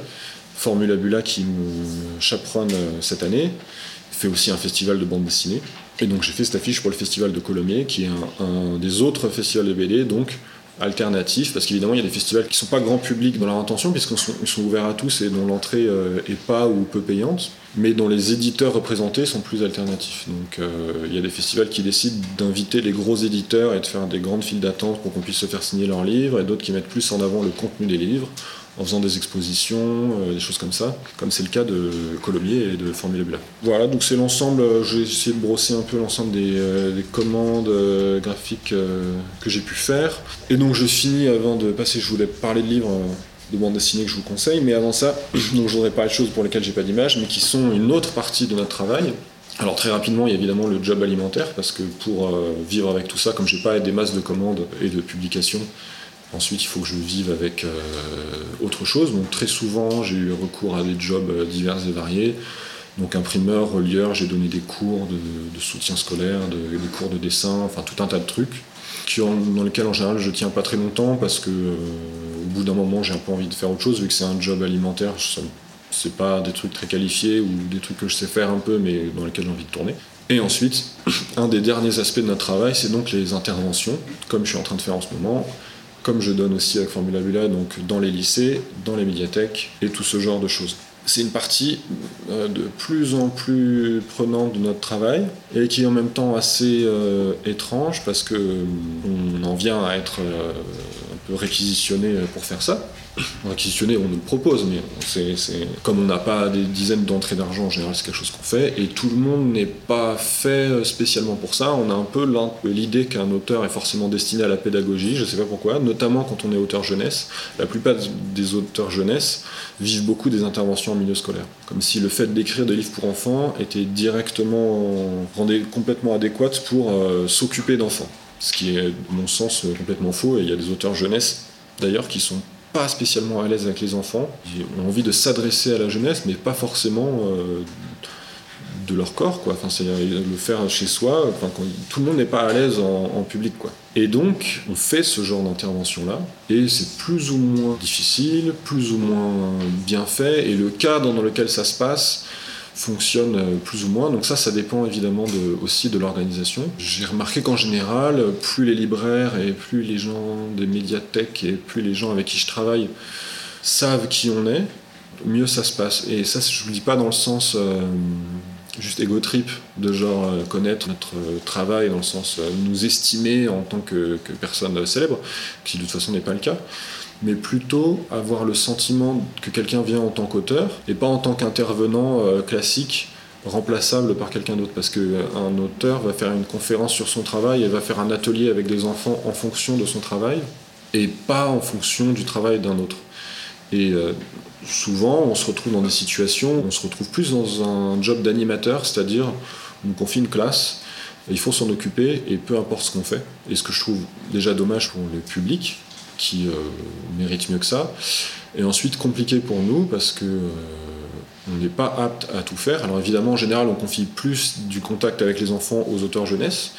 Formula Bula qui me chaperonne cette année fait aussi un festival de bande dessinée. Et donc j'ai fait cette affiche pour le festival de Colomiers qui est un, un des autres festivals de BD, donc alternatifs, parce qu'évidemment il y a des festivals qui ne sont pas grand public dans leur intention, puisqu'ils sont, ils sont ouverts à tous et dont l'entrée euh, est pas ou peu payante, mais dont les éditeurs représentés sont plus alternatifs. Donc euh, il y a des festivals qui décident d'inviter les gros éditeurs et de faire des grandes files d'attente pour qu'on puisse se faire signer leurs livres, et d'autres qui mettent plus en avant le contenu des livres en faisant des expositions, euh, des choses comme ça, comme c'est le cas de Colombier et de Formula Bula. Voilà, donc c'est l'ensemble, euh, j'ai essayé de brosser un peu l'ensemble des, euh, des commandes euh, graphiques que j'ai pu faire. Et donc je finis avant de passer, je voulais parler de livres de bande dessinée que je vous conseille, mais avant ça, [CLEARS THROAT] donc je voudrais parler de choses pour lesquelles j'ai pas d'image, mais qui sont une autre partie de notre travail. Alors très rapidement, il y a évidemment le job alimentaire, parce que pour vivre avec tout ça, comme j'ai pas des masses de commandes et de publications, Ensuite, il faut que je vive avec euh, autre chose. Donc très souvent, j'ai eu recours à des jobs euh, divers et variés. Donc imprimeur, relieur, j'ai donné des cours de, soutien scolaire, de- des cours de dessin, enfin tout un tas de trucs qui dans lesquels en général je tiens pas très longtemps parce que euh, au bout d'un moment j'ai un peu envie de faire autre chose vu que c'est un job alimentaire. C'est pas des trucs très qualifiés ou des trucs que je sais faire un peu mais dans lesquels j'ai envie de tourner. Et ensuite, [CLEARS THROAT] un des derniers aspects de notre travail, c'est donc les interventions, comme je suis en train de faire en ce moment, comme je donne aussi avec Formula Bula, donc dans les lycées, dans les médiathèques et tout ce genre de choses. C'est une partie euh, de plus en plus prenante de notre travail et qui est en même temps assez euh, étrange parce que euh, on en vient à être un peu réquisitionné pour faire ça. [COUGHS] Réquisitionné, on nous le propose, mais c'est, comme on n'a pas des dizaines d'entrées d'argent, en général, c'est quelque chose qu'on fait, et tout le monde n'est pas fait euh, spécialement pour ça. On a un peu l'idée qu'un auteur est forcément destiné à la pédagogie, je sais pas pourquoi, notamment quand on est auteur jeunesse. La plupart des auteurs jeunesse vivent beaucoup des interventions en milieu scolaire. Comme si le fait d'écrire des livres pour enfants était directement, rendait complètement adéquate pour euh, s'occuper d'enfants. Ce qui est, à mon sens, euh, complètement faux, et il y a des auteurs jeunesse, d'ailleurs, qui sont pas spécialement à l'aise avec les enfants, qui ont envie de s'adresser à la jeunesse, mais pas forcément euh, de leur corps, quoi. Enfin, c'est le faire chez soi. Enfin, quand- tout le monde n'est pas à l'aise en, en public, quoi. Et donc, on fait ce genre d'intervention-là, et c'est plus ou moins difficile, plus ou moins bien fait, et le cadre dans lequel ça se passe fonctionne euh, plus ou moins. Donc ça, ça dépend évidemment de- aussi de l'organisation. J'ai remarqué qu'en général, plus les libraires et plus les gens des médiathèques et plus les gens avec qui je travaille savent qui on est, mieux ça se passe. Et ça, je ne le dis pas dans le sens euh, juste égo trip, de genre euh, connaître notre travail, dans le sens nous estimer en tant que, personne célèbre, qui de toute façon n'est pas le cas, mais plutôt avoir le sentiment que quelqu'un vient en tant qu'auteur et pas en tant qu'intervenant euh, classique remplaçable par quelqu'un d'autre parce qu'un auteur va faire une conférence sur son travail et va faire un atelier avec des enfants en fonction de son travail et pas en fonction du travail d'un autre. Et euh, souvent, on se retrouve dans des situations, on se retrouve plus dans un job d'animateur, c'est-à-dire on confie une classe, il faut s'en occuper, et peu importe ce qu'on fait. Et ce que je trouve déjà dommage pour le public, qui euh, mérite mieux que ça, et ensuite compliqué pour nous, parce que euh, on n'est pas apte à tout faire. Alors évidemment, en général, on confie plus du contact avec les enfants aux auteurs jeunesse,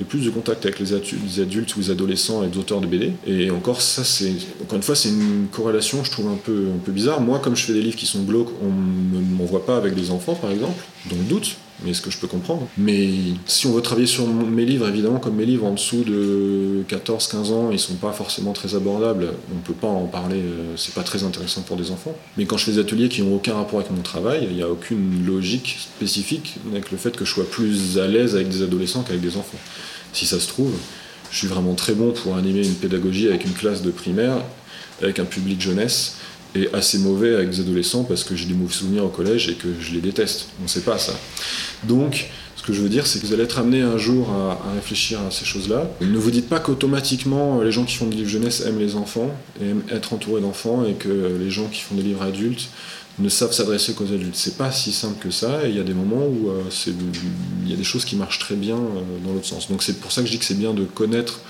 et plus de contact avec les adultes ou les adolescents et les auteurs de BD. Et encore, ça, c'est encore une fois, c'est une corrélation, je trouve un peu, un peu bizarre. Moi, comme je fais des livres qui sont glauques, on ne m'envoie pas avec des enfants, par exemple, donc doute, mais ce que je peux comprendre. Mais si on veut travailler sur mes livres, évidemment, comme mes livres en dessous de 14-15 ans, ils sont pas forcément très abordables, on peut pas en parler, euh, c'est pas très intéressant pour des enfants. Mais quand je fais des ateliers qui n'ont aucun rapport avec mon travail, il n'y a aucune logique spécifique avec le fait que je sois plus à l'aise avec des adolescents qu'avec des enfants. Si ça se trouve, je suis vraiment très bon pour animer une pédagogie avec une classe de primaire, avec un public jeunesse, et assez mauvais avec des adolescents parce que j'ai des mauvais souvenirs au collège et que je les déteste. On ne sait pas ça. Donc, ce que je veux dire, c'est que vous allez être amené un jour à, réfléchir à ces choses-là. Ne vous dites pas qu'automatiquement, euh, les gens qui font des livres jeunesse aiment les enfants, et aiment être entourés d'enfants, et que les gens qui font des livres adultes ne savent s'adresser qu'aux adultes. C'est pas si simple que ça, et il y a des moments où euh, il y a des choses qui marchent très bien euh, dans l'autre sens. Donc c'est pour ça que je dis que c'est bien de connaître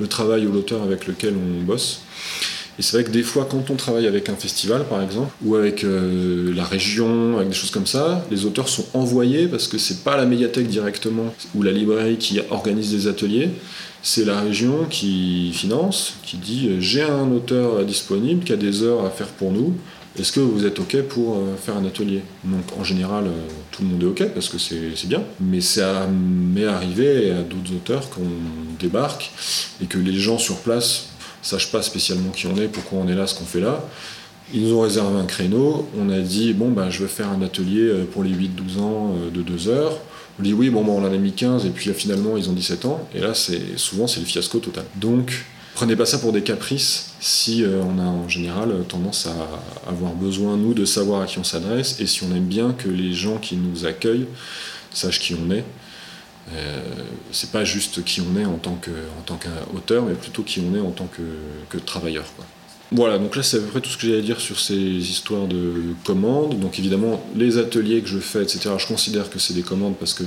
le travail ou l'auteur avec lequel on bosse. Et c'est vrai que des fois, quand on travaille avec un festival, par exemple, ou avec euh, la région, avec des choses comme ça, les auteurs sont envoyés parce que c'est pas la médiathèque directement ou la librairie qui organise des ateliers, c'est la région qui finance, qui dit euh, j'ai un auteur disponible qui a des heures à faire pour nous. Est-ce que vous êtes OK pour euh, faire un atelier? Donc en général, tout le monde est OK parce que c'est bien. Mais ça m'est arrivé à d'autres auteurs qu'on débarque et que les gens sur place sachent pas spécialement qui on est, pourquoi on est là, ce qu'on fait là. Ils nous ont réservé un créneau, on a dit bon ben je veux faire un atelier euh, pour les 8-12 ans euh, de 2 heures. On dit oui bon ben, on en a mis 15 et puis finalement ils ont 17 ans et là c'est souvent c'est le fiasco total. Donc prenez pas ça pour des caprices si euh, on a en général tendance à avoir besoin nous de savoir à qui on s'adresse et si on aime bien que les gens qui nous accueillent sachent qui on est euh, c'est pas juste qui on est en tant qu'auteur, mais plutôt qui on est en tant que, travailleur. Voilà, donc là c'est à peu près tout ce que j'ai à dire sur ces histoires de commandes. Donc évidemment, les ateliers que je fais, etc., je considère que c'est des commandes parce que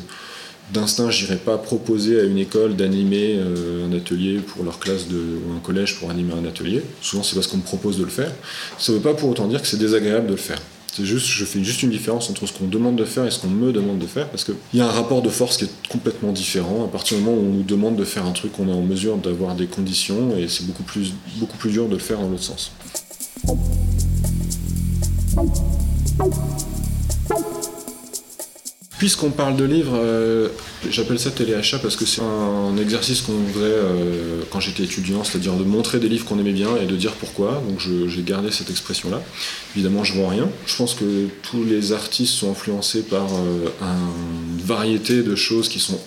d'instinct, j'irai pas proposer à une école d'animer euh, un atelier pour leur classe ou un collège pour animer un atelier. Souvent c'est parce qu'on me propose de le faire. Ça ne veut pas pour autant dire que c'est désagréable de le faire. C'est juste, je fais juste une différence entre ce qu'on demande de faire et ce qu'on me demande de faire, parce qu'il y a un rapport de force qui est complètement différent. À partir du moment où on nous demande de faire un truc, on est en mesure d'avoir des conditions, et c'est beaucoup plus, beaucoup plus dur de le faire dans l'autre sens. Puisqu'on parle de livres, euh, j'appelle ça téléachat parce que c'est un exercice qu'on faisait euh, quand j'étais étudiant, c'est-à-dire de montrer des livres qu'on aimait bien et de dire pourquoi. Donc j'ai gardé cette expression-là. Évidemment, je vois rien. Je pense que tous les artistes sont influencés par euh, une variété de choses qui sont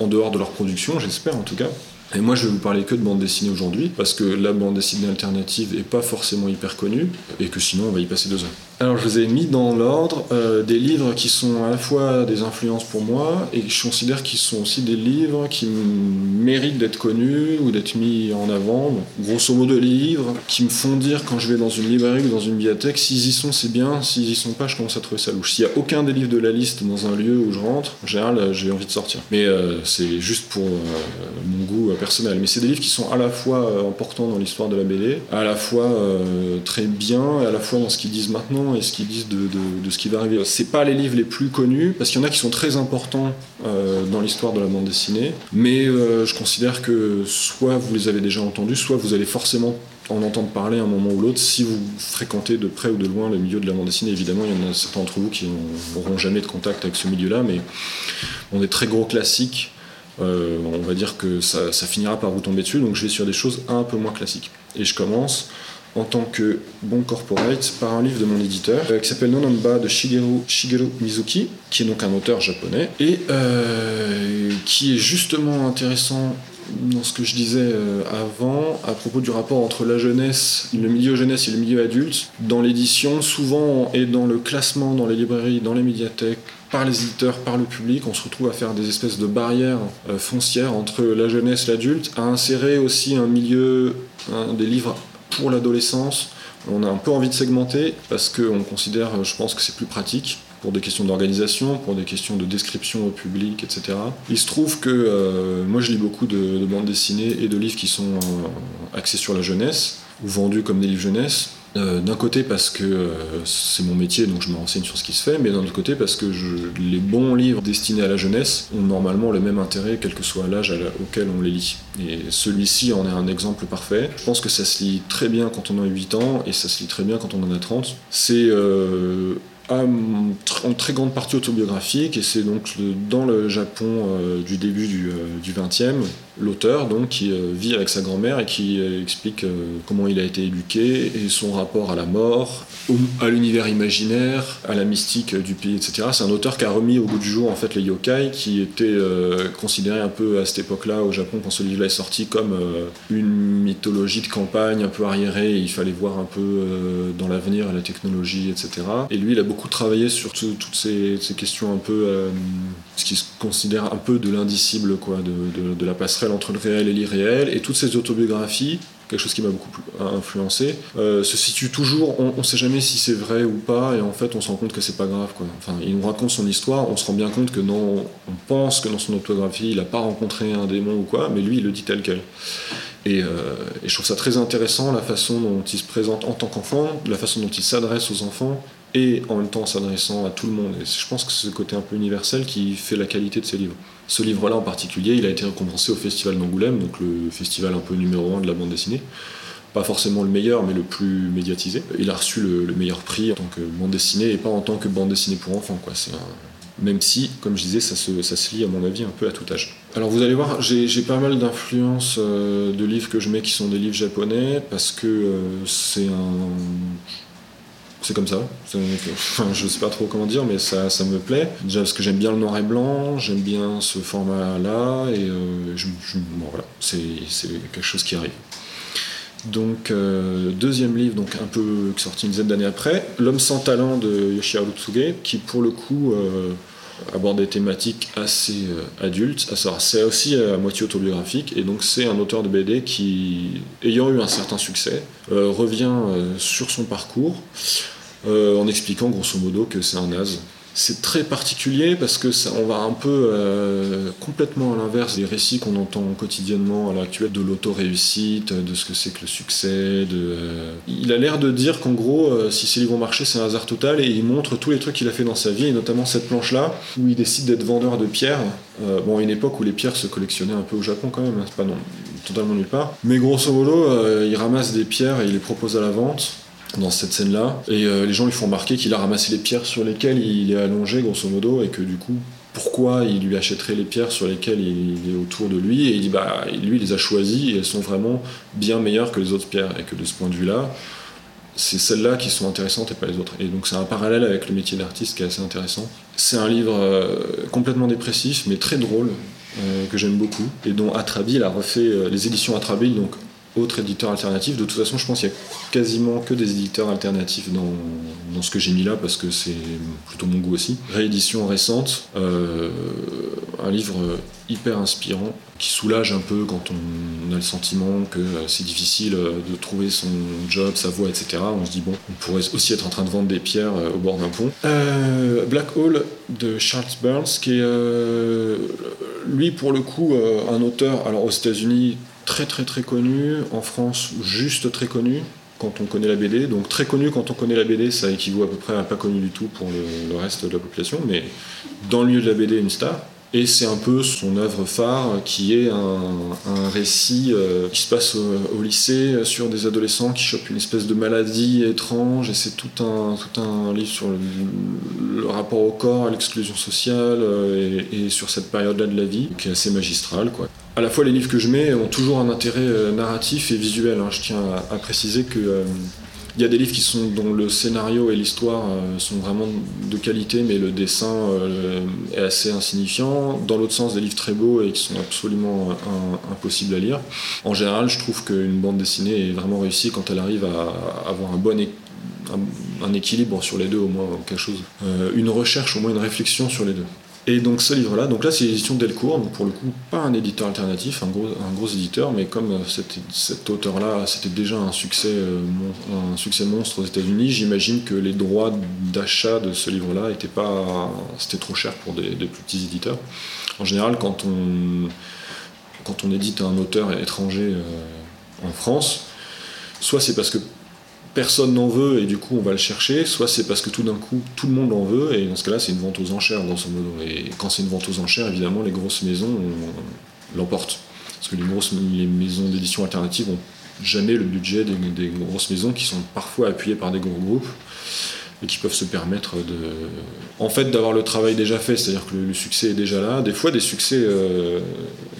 en dehors de leur production, j'espère en tout cas. Et moi, je vais vous parler que de bande dessinée aujourd'hui, parce que la bande dessinée alternative est pas forcément hyper connue, et que sinon, on va y passer deux heures. Alors je vous ai mis dans l'ordre euh, des livres qui sont à la fois des influences pour moi et je considère qu'ils sont aussi des livres qui méritent d'être connus ou d'être mis en avant. grosso modo des livres qui me font dire quand je vais dans une librairie ou dans une bibliothèque, s'ils y sont c'est bien, s'ils y sont pas je commence à trouver ça louche. S'il y a aucun des livres de la liste dans un lieu où je rentre, en général euh, j'ai envie de sortir. Mais euh, c'est juste pour mon goût personnel. Mais c'est des livres qui sont à la fois importants dans l'histoire de la BD, à la fois très bien à la fois dans ce qu'ils disent maintenant et ce qu'ils disent de, ce qui va arriver. C'est pas les livres les plus connus, parce qu'il y en a qui sont très importants euh, dans l'histoire de la bande dessinée, mais euh, je considère que soit vous les avez déjà entendus, soit vous allez forcément en entendre parler à un moment ou l'autre si vous fréquentez de près ou de loin le milieu de la bande dessinée. Évidemment, il y en a certains d'entre vous qui n'auront jamais de contact avec ce milieu-là, mais on est très gros classiques. Euh, on va dire que ça finira par vous tomber dessus, donc je vais sur des choses un peu moins classiques. Et je commence en tant que bon corporate par un livre de mon éditeur euh, qui s'appelle Nonamba de Shigeru, Shigeru, Mizuki, qui est donc un auteur japonais et euh, qui est justement intéressant dans ce que je disais euh, avant à propos du rapport entre la jeunesse, le milieu jeunesse et le milieu adulte. Dans l'édition, souvent et dans le classement dans les librairies, dans les médiathèques, par les éditeurs, par le public, on se retrouve à faire des espèces de barrières foncières entre la jeunesse et l'adulte, à insérer aussi un milieu, des livres pour l'adolescence, on a un peu envie de segmenter parce qu'on considère, je pense que c'est plus pratique pour des questions d'organisation, pour des questions de description au public, etc. Il se trouve que euh, moi je lis beaucoup de, bandes dessinées et de livres qui sont euh, axés sur la jeunesse ou vendus comme des livres jeunesse. Euh, d'un côté parce que euh, c'est mon métier, donc je me renseigne sur ce qui se fait, mais d'un autre côté parce que les bons livres destinés à la jeunesse ont normalement le même intérêt, quel que soit l'âge auquel on les lit. Et celui-ci en est un exemple parfait. Je pense que ça se lit très bien quand on a 8 ans, et ça se lit très bien quand on en a 30. C'est euh, en très grande partie autobiographique, et c'est donc dans le Japon du début du, du 20e, l'auteur donc qui euh, vit avec sa grand-mère et qui euh, explique euh, comment il a été éduqué et son rapport à la mort, à l'univers imaginaire, à la mystique du pays, etc. C'est un auteur qui a remis au bout du jour en fait les yokai qui étaient considérés un peu à cette époque-là au Japon quand ce livre-là est sorti comme une mythologie de campagne un peu arriérée. il fallait voir un peu dans l'avenir la technologie, etc. Et lui, il a beaucoup travaillé sur toutes ces, questions un peu, ce qui se considère un peu de l'indicible quoi, de la passerelle entre le réel et l'irréel, et toutes ces autobiographies, quelque chose qui m'a beaucoup influencé, euh, se situe toujours, on ne sait jamais si c'est vrai ou pas, et en fait on se rend compte que c'est pas grave. Quoi. Enfin, il nous raconte son histoire, on se rend bien compte que non, on pense que dans son autobiographie il n'a pas rencontré un démon ou quoi, mais lui il le dit tel quel. Et, euh, et je trouve ça très intéressant la façon dont il se présente en tant qu'enfant, la façon dont il s'adresse aux enfants et en même temps s'adressant à tout le monde. Et je pense que c'est ce côté un peu universel qui fait la qualité de ces livres. Ce livre-là en particulier, il a été récompensé au Festival d'Angoulême, donc le festival un peu numéro un de la bande dessinée. Pas forcément le meilleur, mais le plus médiatisé. Il a reçu le, le meilleur prix en tant que bande dessinée et pas en tant que bande dessinée pour enfants. Quoi. Même si, comme je disais, ça se, ça se lie à mon avis un peu à tout âge. Alors vous allez voir, j'ai j'ai pas mal d'influences euh, de livres que je mets qui sont des livres japonais parce que euh, c'est un c'est comme ça. Enfin, je sais pas trop comment dire, mais ça, me plaît. Déjà parce que j'aime bien le noir et blanc, j'aime bien ce format-là, et euh, je, voilà, c'est c'est quelque chose qui arrive. Donc, euh, deuxième livre, donc un peu sorti une dizaine d'années après, L'homme sans talent de Yoshiharu Tsuge, qui pour le coup euh, aborde des thématiques assez euh, adultes. C'est aussi euh, à moitié autobiographique, et donc c'est un auteur de BD qui, ayant eu un certain succès, euh, revient euh, sur son parcours euh, en expliquant grosso modo que c'est un naze. C'est très particulier parce que ça, on va un peu euh, complètement à l'inverse des récits qu'on entend quotidiennement à l'heure actuelle de l'auto-réussite, de ce que c'est que le succès. De, euh, Il a l'air de dire qu'en gros, euh, si ces livres marcher, c'est un hasard total et il montre tous les trucs qu'il a fait dans sa vie et notamment cette planche-là où il décide d'être vendeur de pierres. Bon, à une époque où les pierres se collectionnaient un peu au Japon quand même, hein, c'est pas non, totalement nulle part. Mais grosso modo, il ramasse des pierres et il les propose à la vente dans cette scène-là. Et euh, les gens lui font remarquer qu'il a ramassé les pierres sur lesquelles il est allongé, grosso modo, et que du coup, pourquoi il lui achèterait les pierres sur lesquelles il est autour de lui Et il dit, bah, lui, il les a choisies et elles sont vraiment bien meilleures que les autres pierres. Et que de ce point de vue-là, c'est celles-là qui sont intéressantes et pas les autres. Et donc c'est un parallèle avec le métier d'artiste qui est assez intéressant. C'est un livre euh, complètement dépressif, mais très drôle, euh, que j'aime beaucoup, et dont Atrabil a refait les éditions Atrabil, donc autre éditeur alternatif. De toute façon, je pense qu'il y a quasiment que des éditeurs alternatifs dans, dans ce que j'ai mis là, parce que c'est plutôt mon goût aussi. Réédition récente, euh, un livre hyper inspirant, qui soulage un peu quand on a le sentiment que euh, c'est difficile euh, de trouver son job, sa voie, etc. On se dit, bon, on pourrait aussi être en train de vendre des pierres au bord d'un pont. Black Hole de Charles Burns, qui est, lui, pour le coup, un auteur, alors aux États-Unis, très très très connu, en France, juste très connu quand on connaît la BD. Donc très connu quand on connaît la BD, ça équivaut à peu près à pas connu du tout pour le, le reste de la population, mais dans le milieu de la BD, une star. Et c'est un peu son œuvre phare qui est un, récit euh, qui se passe au, lycée euh, sur des adolescents qui chopent une espèce de maladie étrange et c'est tout un, tout un livre sur le, rapport au corps, à l'exclusion sociale euh, et, sur cette période-là de la vie qui est assez magistrale. Quoi. À la fois les livres que je mets ont toujours un intérêt euh, narratif et visuel. hein. Je tiens à, préciser que euh, il y a des livres qui sont dont le scénario et l'histoire euh, sont vraiment de qualité, mais le dessin euh, est assez insignifiant. Dans l'autre sens, des livres très beaux et qui sont absolument un- impossibles à lire. En général, je trouve qu'une bande dessinée est vraiment réussie quand elle arrive à avoir un bon équilibre sur les deux, au moins quelque chose, euh, une recherche, au moins une réflexion sur les deux. Et donc ce livre-là, donc là c'est l'édition Delcourt, donc pour le coup pas un éditeur alternatif, un gros, un gros éditeur, mais comme euh, cet, cet auteur-là c'était déjà un succès, euh, un succès monstre aux États-Unis, j'imagine que les droits d'achat de ce livre-là étaient pas, c'était trop cher pour des, des plus petits éditeurs. En général, quand on, quand on édite un auteur étranger euh, en France, soit c'est parce que personne n'en veut et du coup on va le chercher, soit c'est parce que tout d'un coup tout le monde en veut et dans ce cas-là c'est une vente aux enchères grosso modo. Et quand c'est une vente aux enchères, évidemment les grosses maisons l'emportent. Parce que les grosses maisons d'édition alternatives ont jamais le budget des grosses maisons qui sont parfois appuyées par des gros groupes et qui peuvent se permettre de en fait d'avoir le travail déjà fait c'est à dire que le, succès est déjà là. Des fois des succès euh,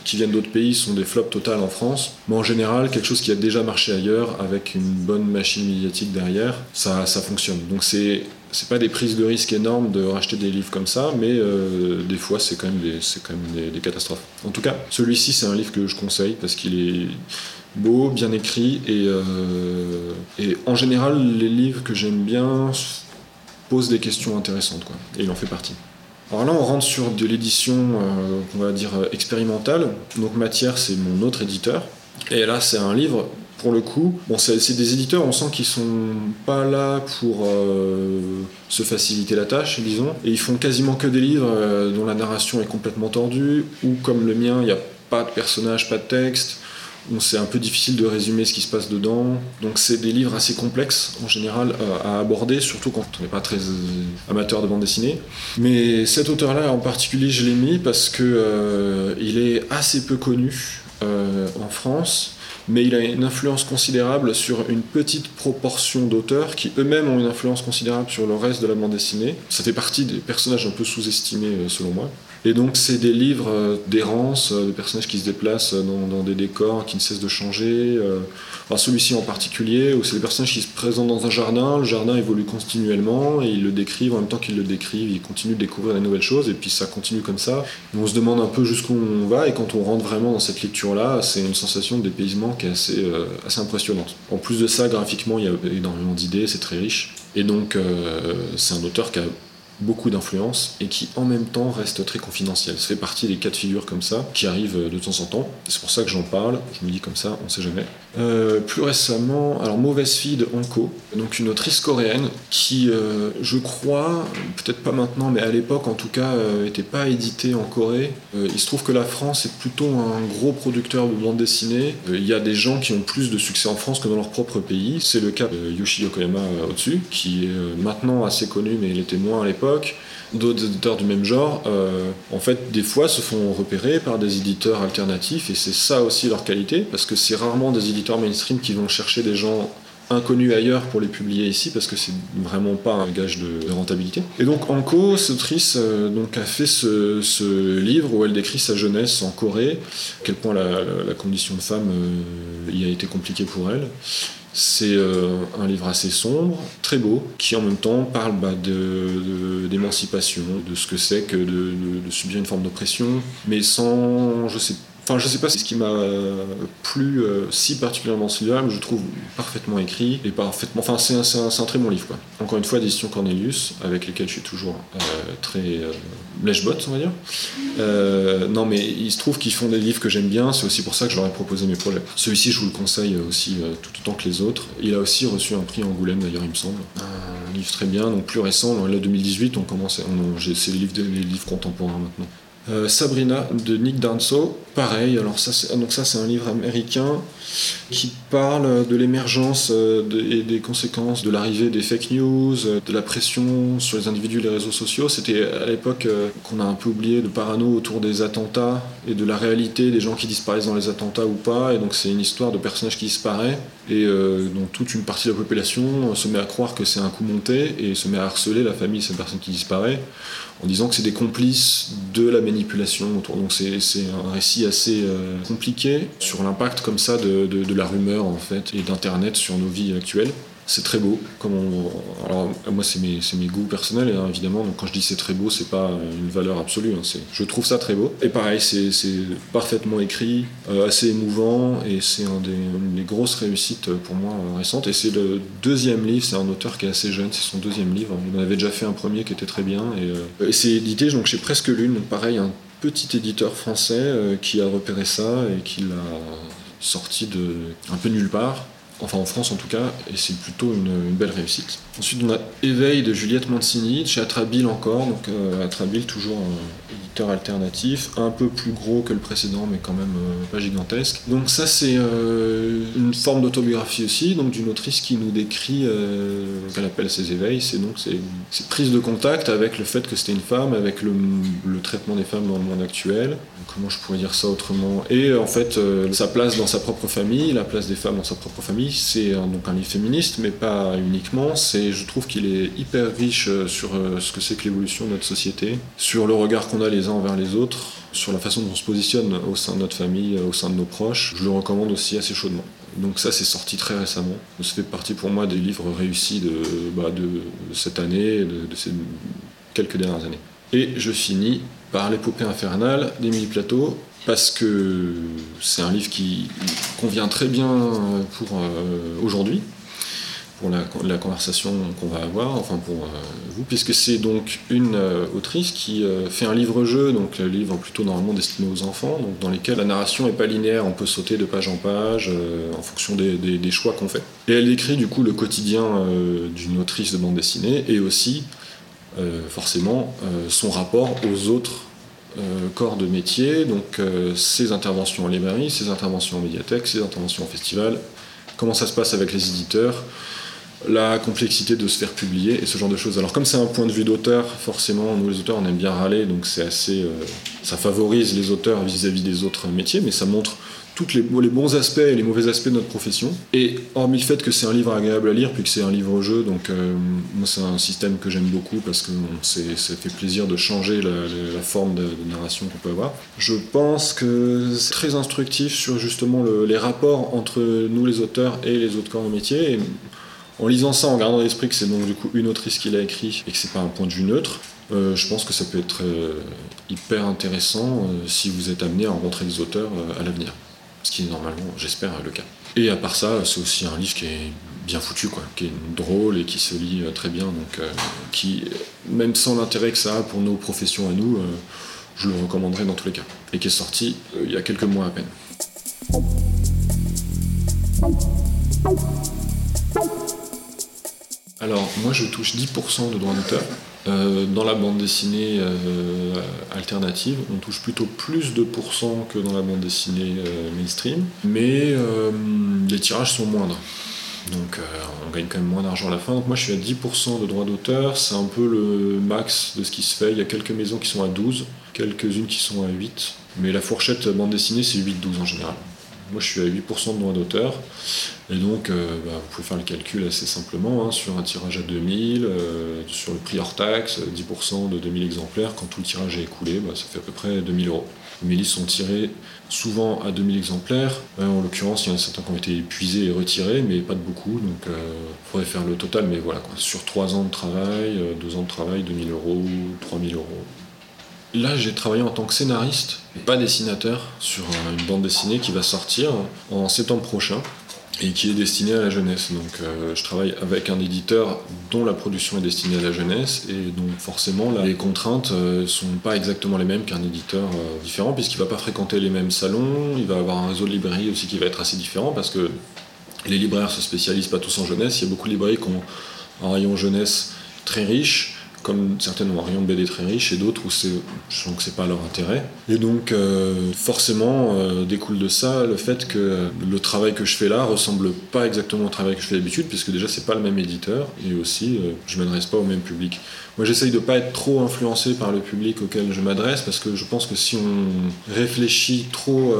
qui viennent d'autres pays sont des flops totales en France mais en général quelque chose qui a déjà marché ailleurs avec une bonne machine médiatique derrière ça, fonctionne. Donc c'est c'est pas des prises de risque énormes de racheter des livres comme ça mais euh, des fois c'est quand même des quand même des, des catastrophes. En tout cas celui-ci c'est un livre que je conseille parce qu'il est beau, bien écrit et, euh, et en général les livres que j'aime bien posent des questions intéressantes quoi, et il en fait partie. Alors là on rentre sur de l'édition euh, on va dire euh, expérimentale, donc Matière c'est mon autre éditeur. Et là c'est un livre pour le coup, bon c'est des éditeurs on sent qu'ils sont pas là pour euh, se faciliter la tâche disons. Et ils font quasiment que des livres dont la narration est complètement tordue ou comme le mien il n'y a pas de personnage, pas de texte c'est un peu difficile de résumer ce qui se passe dedans. Donc c'est des livres assez complexes en général à aborder, surtout quand on n'est pas très amateur de bande dessinée. Mais cet auteur-là en particulier, je l'ai mis parce que il est assez peu connu en France mais il a une influence considérable sur une petite proportion d'auteurs qui eux-mêmes ont une influence considérable sur le reste de la bande dessinée. Ça fait partie des personnages un peu sous-estimés euh, selon moi. Et donc c'est des livres euh, d'errance, euh, de personnages qui se déplacent dans, des décors qui ne cessent de changer. Enfin, celui-ci en particulier, où c'est des personnages qui se présentent dans un jardin, le jardin évolue continuellement et ils le décrivent, en même temps qu'ils le décrivent, ils continuent de découvrir des nouvelles choses et puis ça continue comme ça. on se demande un peu jusqu'où on va et quand on rentre vraiment dans cette lecture-là, c'est une sensation de dépaysement qui est assez, assez impressionnante. En plus de ça, graphiquement, il y a énormément d'idées, c'est très riche. Et donc, c'est un auteur qui a beaucoup d'influence et qui en même temps reste très confidentiel. Ça fait partie des cas de figure comme ça qui arrivent de temps en temps. C'est pour ça que j'en parle. Je me dis comme ça, on sait jamais. Euh, plus récemment, alors Mauvaise fille de Hanko, donc une autrice coréenne qui, euh, je crois, peut-être pas maintenant, mais à l'époque en tout cas, n'était euh, pas éditée en Corée. il se trouve que la France est plutôt un gros producteur de bande dessinée. Il y a des gens qui ont plus de succès en France que dans leur propre pays. C'est le cas de Yoshi Yokoyama au-dessus, qui est maintenant assez connu, mais il était moins à l'époque d'autres éditeurs du même genre, euh, en fait, des fois se font repérer par des éditeurs alternatifs, et c'est ça aussi leur qualité, parce que c'est rarement des éditeurs mainstream qui vont chercher des gens inconnus ailleurs pour les publier ici, parce que c'est vraiment pas un gage de, rentabilité. Et donc Anko, cette autrice, euh, donc, a fait ce, livre où elle décrit sa jeunesse en Corée, à quel point la, condition de femme euh, y a été compliquée pour elle. C'est euh, un livre assez sombre, très beau, qui en même temps parle bah, d'émancipation, de, ce que c'est que de, subir une forme d'oppression, mais sans, je sais Enfin, je sais pas, c'est ce qui m'a euh, plu euh, si particulièrement celui-là, mais je trouve parfaitement écrit et parfaitement. Enfin, c'est un, très bon livre, quoi. Encore une fois, d'édition Cornelius, avec lesquels je suis toujours euh, très lèche-bot, on va dire. non, mais il se trouve qu'ils font des livres que j'aime bien, c'est aussi pour ça que je leur ai proposé mes projets. Celui-ci, je vous le conseille aussi tout autant que les autres. Il a aussi reçu un prix Angoulême, d'ailleurs, il me semble. Un livre très bien, donc plus récent, dans 2018, on commence. c'est les livres, les livres contemporains maintenant. Sabrina de Nick Danso, pareil, alors ça, donc ça c'est un livre américain qui parle de l'émergence euh, et des conséquences de l'arrivée des fake news, euh, de la pression sur les individus et les réseaux sociaux. C'était à l'époque qu'on a un peu oublié de parano autour des attentats et de la réalité des gens qui disparaissent dans les attentats ou pas. Et donc c'est une histoire de personnages qui disparaît et dont toute une partie de la population se met à croire que c'est un coup monté et se met à harceler la famille de cette personne qui disparaît en disant que c'est des complices de la manipulation autour. Donc c'est un récit assez euh, compliqué sur l'impact comme ça de, de, la rumeur en fait et d'Internet sur nos vies actuelles c'est très beau. Comme Alors, moi, c'est mes, mes, goûts personnels, hein, évidemment. Donc, quand je dis c'est très beau, c'est pas une valeur absolue. Hein, je trouve ça très beau. Et pareil, c'est parfaitement écrit, euh, assez émouvant, et c'est une des grosses réussites pour moi euh, récentes. Et c'est le deuxième livre. C'est un auteur qui est assez jeune. C'est son deuxième livre. Il en avait déjà fait un premier qui était très bien. Et, c'est édité donc chez Presque Lune. Pareil, petit éditeur français qui a repéré ça et qui l'a sorti de un peu nulle part enfin en France en tout cas, et c'est plutôt une, belle réussite. Ensuite, on a Éveil de Juliette Mancini, chez Atrabile encore, donc euh, Atrabile toujours un éditeur alternatif, un peu plus gros que le précédent, mais quand même euh, pas gigantesque. Donc ça, c'est euh, une forme d'autobiographie aussi, donc d'une autrice qui nous décrit ce qu'elle appelle ses éveils, c'est donc c'est prise de contact avec le fait que c'était une femme, avec le, traitement des femmes dans le monde actuel. Comment je pourrais dire ça autrement? Et en fait, sa place dans sa propre famille, la place des femmes dans sa propre famille, c'est donc un livre féministe, mais pas uniquement. C'est, je trouve qu'il est hyper riche euh, sur euh, ce que c'est que l'évolution de notre société, sur le regard qu'on a les uns envers les autres, sur la façon dont on se positionne au sein de notre famille, au sein de nos proches. Je le recommande aussi assez chaudement. Donc ça, c'est sorti très récemment. Ça fait partie pour moi des livres réussis de, bah, cette année, de, de ces quelques dernières années. Et je finis par L'épopée infernale d'Émilie Plateau, parce que c'est un livre qui convient très bien pour euh, aujourd'hui, pour la, conversation qu'on va avoir, enfin pour euh, vous, puisque c'est donc une euh, autrice qui fait un livre-jeu, donc un livre plutôt normalement destiné aux enfants, donc dans lesquels la narration n'est pas linéaire, on peut sauter de page en page en fonction des, des choix qu'on fait. Et elle décrit du coup le quotidien d'une autrice de bande dessinée et aussi forcément son rapport aux autres euh, corps de métier, donc euh, ses interventions en librairie, ses interventions en médiathèque, ses interventions en festival, comment ça se passe avec les éditeurs, la complexité de se faire publier et ce genre de choses. Alors comme c'est un point de vue d'auteur, forcément, nous les auteurs, on aime bien râler, donc c'est assez, euh, ça favorise les auteurs vis-à-vis des autres métiers, mais ça montre tous les, bons aspects et les mauvais aspects de notre profession. Et hormis le fait que c'est un livre agréable à lire, puis que c'est un livre-jeu, donc euh, moi c'est un système que j'aime beaucoup parce que ça fait plaisir de changer la, forme de, narration qu'on peut avoir. Je pense que c'est très instructif sur justement le, les rapports entre nous les auteurs et les autres corps de métier. En lisant ça, en gardant à l'esprit que c'est donc du coup une autrice qui l'a écrit et que c'est pas un point de vue neutre, euh, je pense que ça peut être euh, hyper intéressant si vous êtes amené à rencontrer des auteurs à l'avenir. Ce qui est normalement, j'espère, le cas. Et à part ça, c'est aussi un livre qui est bien foutu, quoi, qui est drôle et qui se lit très bien, donc qui, même sans l'intérêt que ça a pour nos professions à nous, je le recommanderais dans tous les cas. Et qui est sorti il y a quelques mois à peine. Alors, moi, je touche 10% de droits d'auteur. Euh, dans la bande dessinée euh, alternative, on touche plutôt plus de pourcents que dans la bande dessinée euh, mainstream, mais les tirages sont moindres. Donc on gagne quand même moins d'argent à la fin. Donc moi je suis à 10% de droits d'auteur, c'est un peu le max de ce qui se fait. Il y a quelques maisons qui sont à 12, quelques-unes qui sont à 8, mais la fourchette bande dessinée c'est 8-12 en général. Moi, je suis à 8% de droit d'auteur. Et donc, euh, bah, vous pouvez faire le calcul assez simplement. Hein, sur un tirage à 2000, euh, sur le prix hors taxe, 10% de 2000 exemplaires, quand tout le tirage est écoulé, bah, ça fait à peu près 2000 euros. Mes livres sont tirés souvent à 2000 exemplaires. en l'occurrence, il y en a certains qui ont été épuisés et retirés, mais pas de beaucoup. Donc, il euh, faudrait faire le total. Mais voilà, sur 3 ans de travail, 2 ans de travail, 2000 euros, 3000 euros. Là, j'ai travaillé en tant que scénariste, pas dessinateur, sur une bande dessinée qui va sortir en septembre prochain et qui est destinée à la jeunesse. Donc, euh, je travaille avec un éditeur dont la production est destinée à la jeunesse et donc forcément, les contraintes euh, sont pas exactement les mêmes qu'un éditeur euh, différent puisqu'il va pas fréquenter les mêmes salons, il va avoir un réseau de librairies aussi qui va être assez différent parce que les libraires se spécialisent pas tous en jeunesse. Il y a beaucoup de librairies qui ont un rayon jeunesse très riche comme certaines de BD très riche et d'autres où je sens que c'est pas leur intérêt. Et donc euh, forcément euh, découle de ça le fait que le travail que je fais là ressemble pas exactement au travail que je fais d'habitude puisque déjà c'est pas le même éditeur et aussi euh, je m'adresse pas au même public. Moi j'essaye de pas être trop influencé par le public auquel je m'adresse parce que je pense que si on réfléchit trop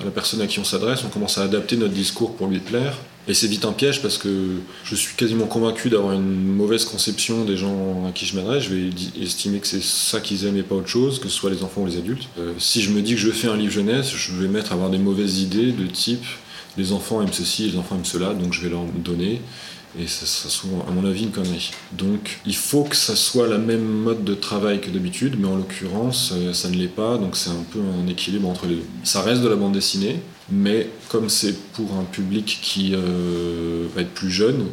à la personne à qui on s'adresse, on commence à adapter notre discours pour lui plaire et c'est vite un piège parce que je suis quasiment convaincu d'avoir une mauvaise conception des gens à qui je m'adresse. Je vais estimer que c'est ça qu'ils aiment et pas autre chose, que ce soit les enfants ou les adultes. Euh, si je me dis que je fais un livre jeunesse, je vais mettre à avoir des mauvaises idées de type les enfants aiment ceci, les enfants aiment cela, donc je vais leur donner. Et ça sera à mon avis, une connerie. Donc il faut que ça soit la même mode de travail que d'habitude, mais en l'occurrence, euh, ça ne l'est pas, donc c'est un peu un équilibre entre les deux. Ça reste de la bande dessinée, mais comme c'est pour un public qui euh, va être plus jeune,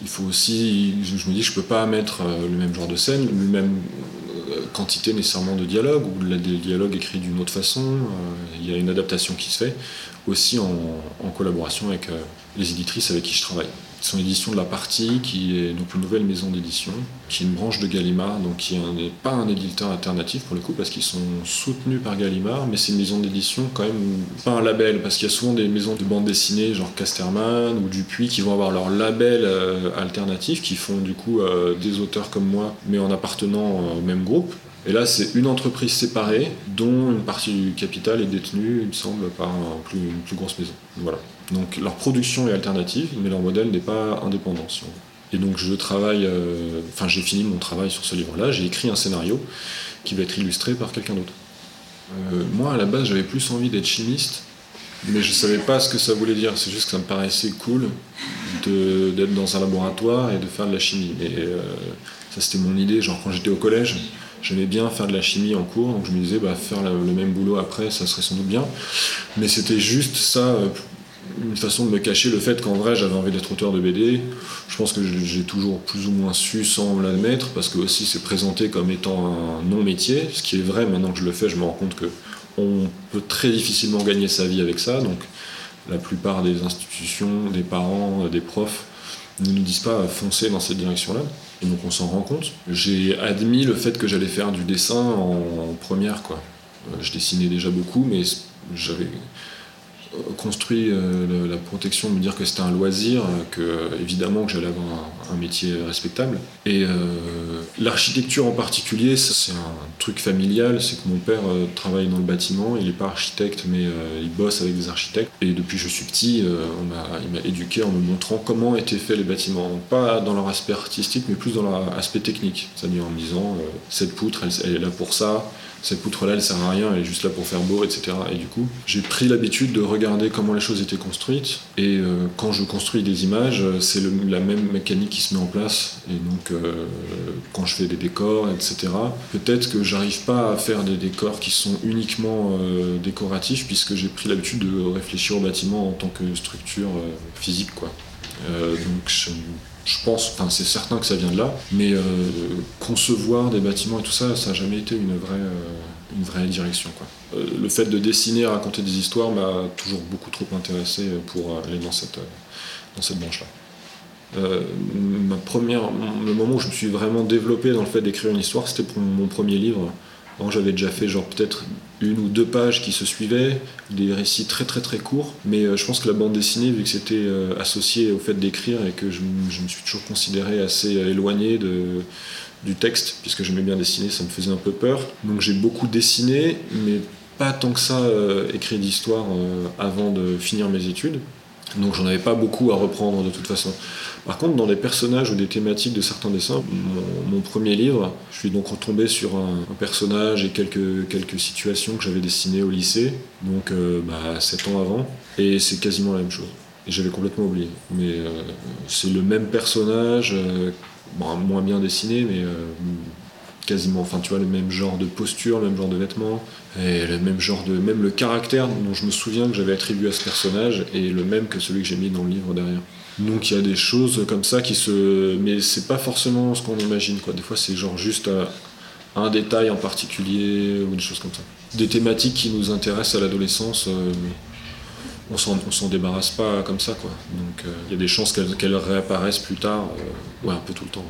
il faut aussi, je me dis, je peux pas mettre euh, le même genre de scène, le même euh, quantité nécessairement de dialogue ou des dialogues écrits d'une autre façon. il y a une adaptation qui se fait aussi en, en collaboration avec les éditrices avec qui je travaille. C'est l'édition de la partie, qui est donc une nouvelle maison d'édition, qui est une branche de Gallimard, donc qui n'est pas un éditeur alternatif pour le coup, parce qu'ils sont soutenus par Gallimard, mais c'est une maison d'édition quand même pas un label, parce qu'il y a souvent des maisons de bande dessinée, genre Casterman ou Dupuis, qui vont avoir leur label euh, alternatif, qui font du coup euh, des auteurs comme moi, mais en appartenant au même groupe. Et là, c'est une entreprise séparée dont une partie du capital est détenue, il me semble, par une plus grosse maison. Voilà. Donc leur production est alternative, mais leur modèle n'est pas indépendant. Et donc je travaille, euh, enfin j'ai fini mon travail sur ce livre-là, j'ai écrit un scénario qui va être illustré par quelqu'un d'autre. Euh, moi à la base j'avais plus envie d'être chimiste, mais je savais pas ce que ça voulait dire, c'est juste que ça me paraissait cool d'être dans un laboratoire et de faire de la chimie. Et euh, ça c'était mon idée, genre quand j'étais au collège, j'aimais bien faire de la chimie en cours, donc je me disais bah, faire le même boulot après ça serait sans doute bien. Mais c'était juste ça une façon de me cacher le fait qu'en vrai j'avais envie d'être auteur de BD. Je pense que j'ai toujours plus ou moins su sans l'admettre, parce que aussi c'est présenté comme étant un non-métier, ce qui est vrai maintenant que je le fais, je me rends compte que on peut très difficilement gagner sa vie avec ça. Donc la plupart des institutions, des parents, des profs ne nous disent pas foncer dans cette direction-là. Et donc on s'en rend compte. J'ai admis le fait que j'allais faire du dessin en, première. Euh, je dessinais déjà beaucoup, mais j'avais construit euh, la protection me dire que c'était un loisir, que évidemment que j'allais avoir un, métier respectable. Et euh, l'architecture en particulier, c'est un truc familial, c'est que mon père euh, travaille dans le bâtiment, il n'est pas architecte mais il bosse avec des architectes. Et depuis que je suis petit, il m'a éduqué en me montrant comment étaient faits les bâtiments. pas dans leur aspect artistique, mais plus dans leur aspect technique. C'est-à-dire en me disant, cette poutre, elle est là pour ça, cette poutre-là, elle sert à rien, elle est juste là pour faire beau, etc. Et du coup, j'ai pris l'habitude de regarder comment les choses étaient construites. Et euh, quand je construis des images, c'est la même mécanique qui se met en place. Et donc, euh, quand je fais des décors, etc., peut-être que j'arrive pas à faire des décors qui sont uniquement euh, décoratifs, puisque j'ai pris l'habitude de réfléchir au bâtiment en tant que structure physique, quoi. donc, je, je pense, c'est certain que ça vient de là, mais euh, concevoir des bâtiments et tout ça, ça n'a jamais été une vraie, euh, une vraie direction. Euh, le fait de dessiner, raconter des histoires m'a toujours beaucoup trop intéressé pour aller dans cette, dans cette branche-là. ma le moment où je me suis vraiment développé dans le fait d'écrire une histoire, c'était pour mon premier livre, j'avais déjà fait genre peut-être une ou deux pages qui se suivaient, des récits très très très courts, mais euh, je pense que la bande dessinée, vu que c'était euh, associé au fait d'écrire et que je, me suis toujours considéré assez euh, éloigné du texte, puisque j'aimais bien dessiner, ça me faisait un peu peur. Donc j'ai beaucoup dessiné, mais pas tant que ça écrit d'histoire avant de finir mes études. Donc j'en avais pas beaucoup à reprendre de toute façon. Par contre, dans les personnages ou des thématiques de certains dessins, mon, premier livre, je suis donc retombé sur un, personnage et quelques, quelques situations que j'avais dessinées au lycée, donc euh, bah, 7 ans avant, et c'est quasiment la même chose. Et j'avais complètement oublié. Mais euh, c'est le même personnage, euh, moins bien dessiné, mais quasiment, enfin tu vois, le même genre de posture, le même genre de vêtements, et le même genre de, même le caractère dont je me souviens que j'avais attribué à ce personnage est le même que celui que j'ai mis dans le livre derrière. Donc il y a des choses comme ça qui se, mais c'est pas forcément ce qu'on imagine quoi. Des fois c'est genre juste euh, un détail en particulier ou des choses comme ça. Des thématiques qui nous intéressent à l'adolescence. Euh, on s'en débarrasse pas comme ça quoi. Donc euh, il y a des chances qu'elles réapparaissent plus tard, ouais un peu tout le temps.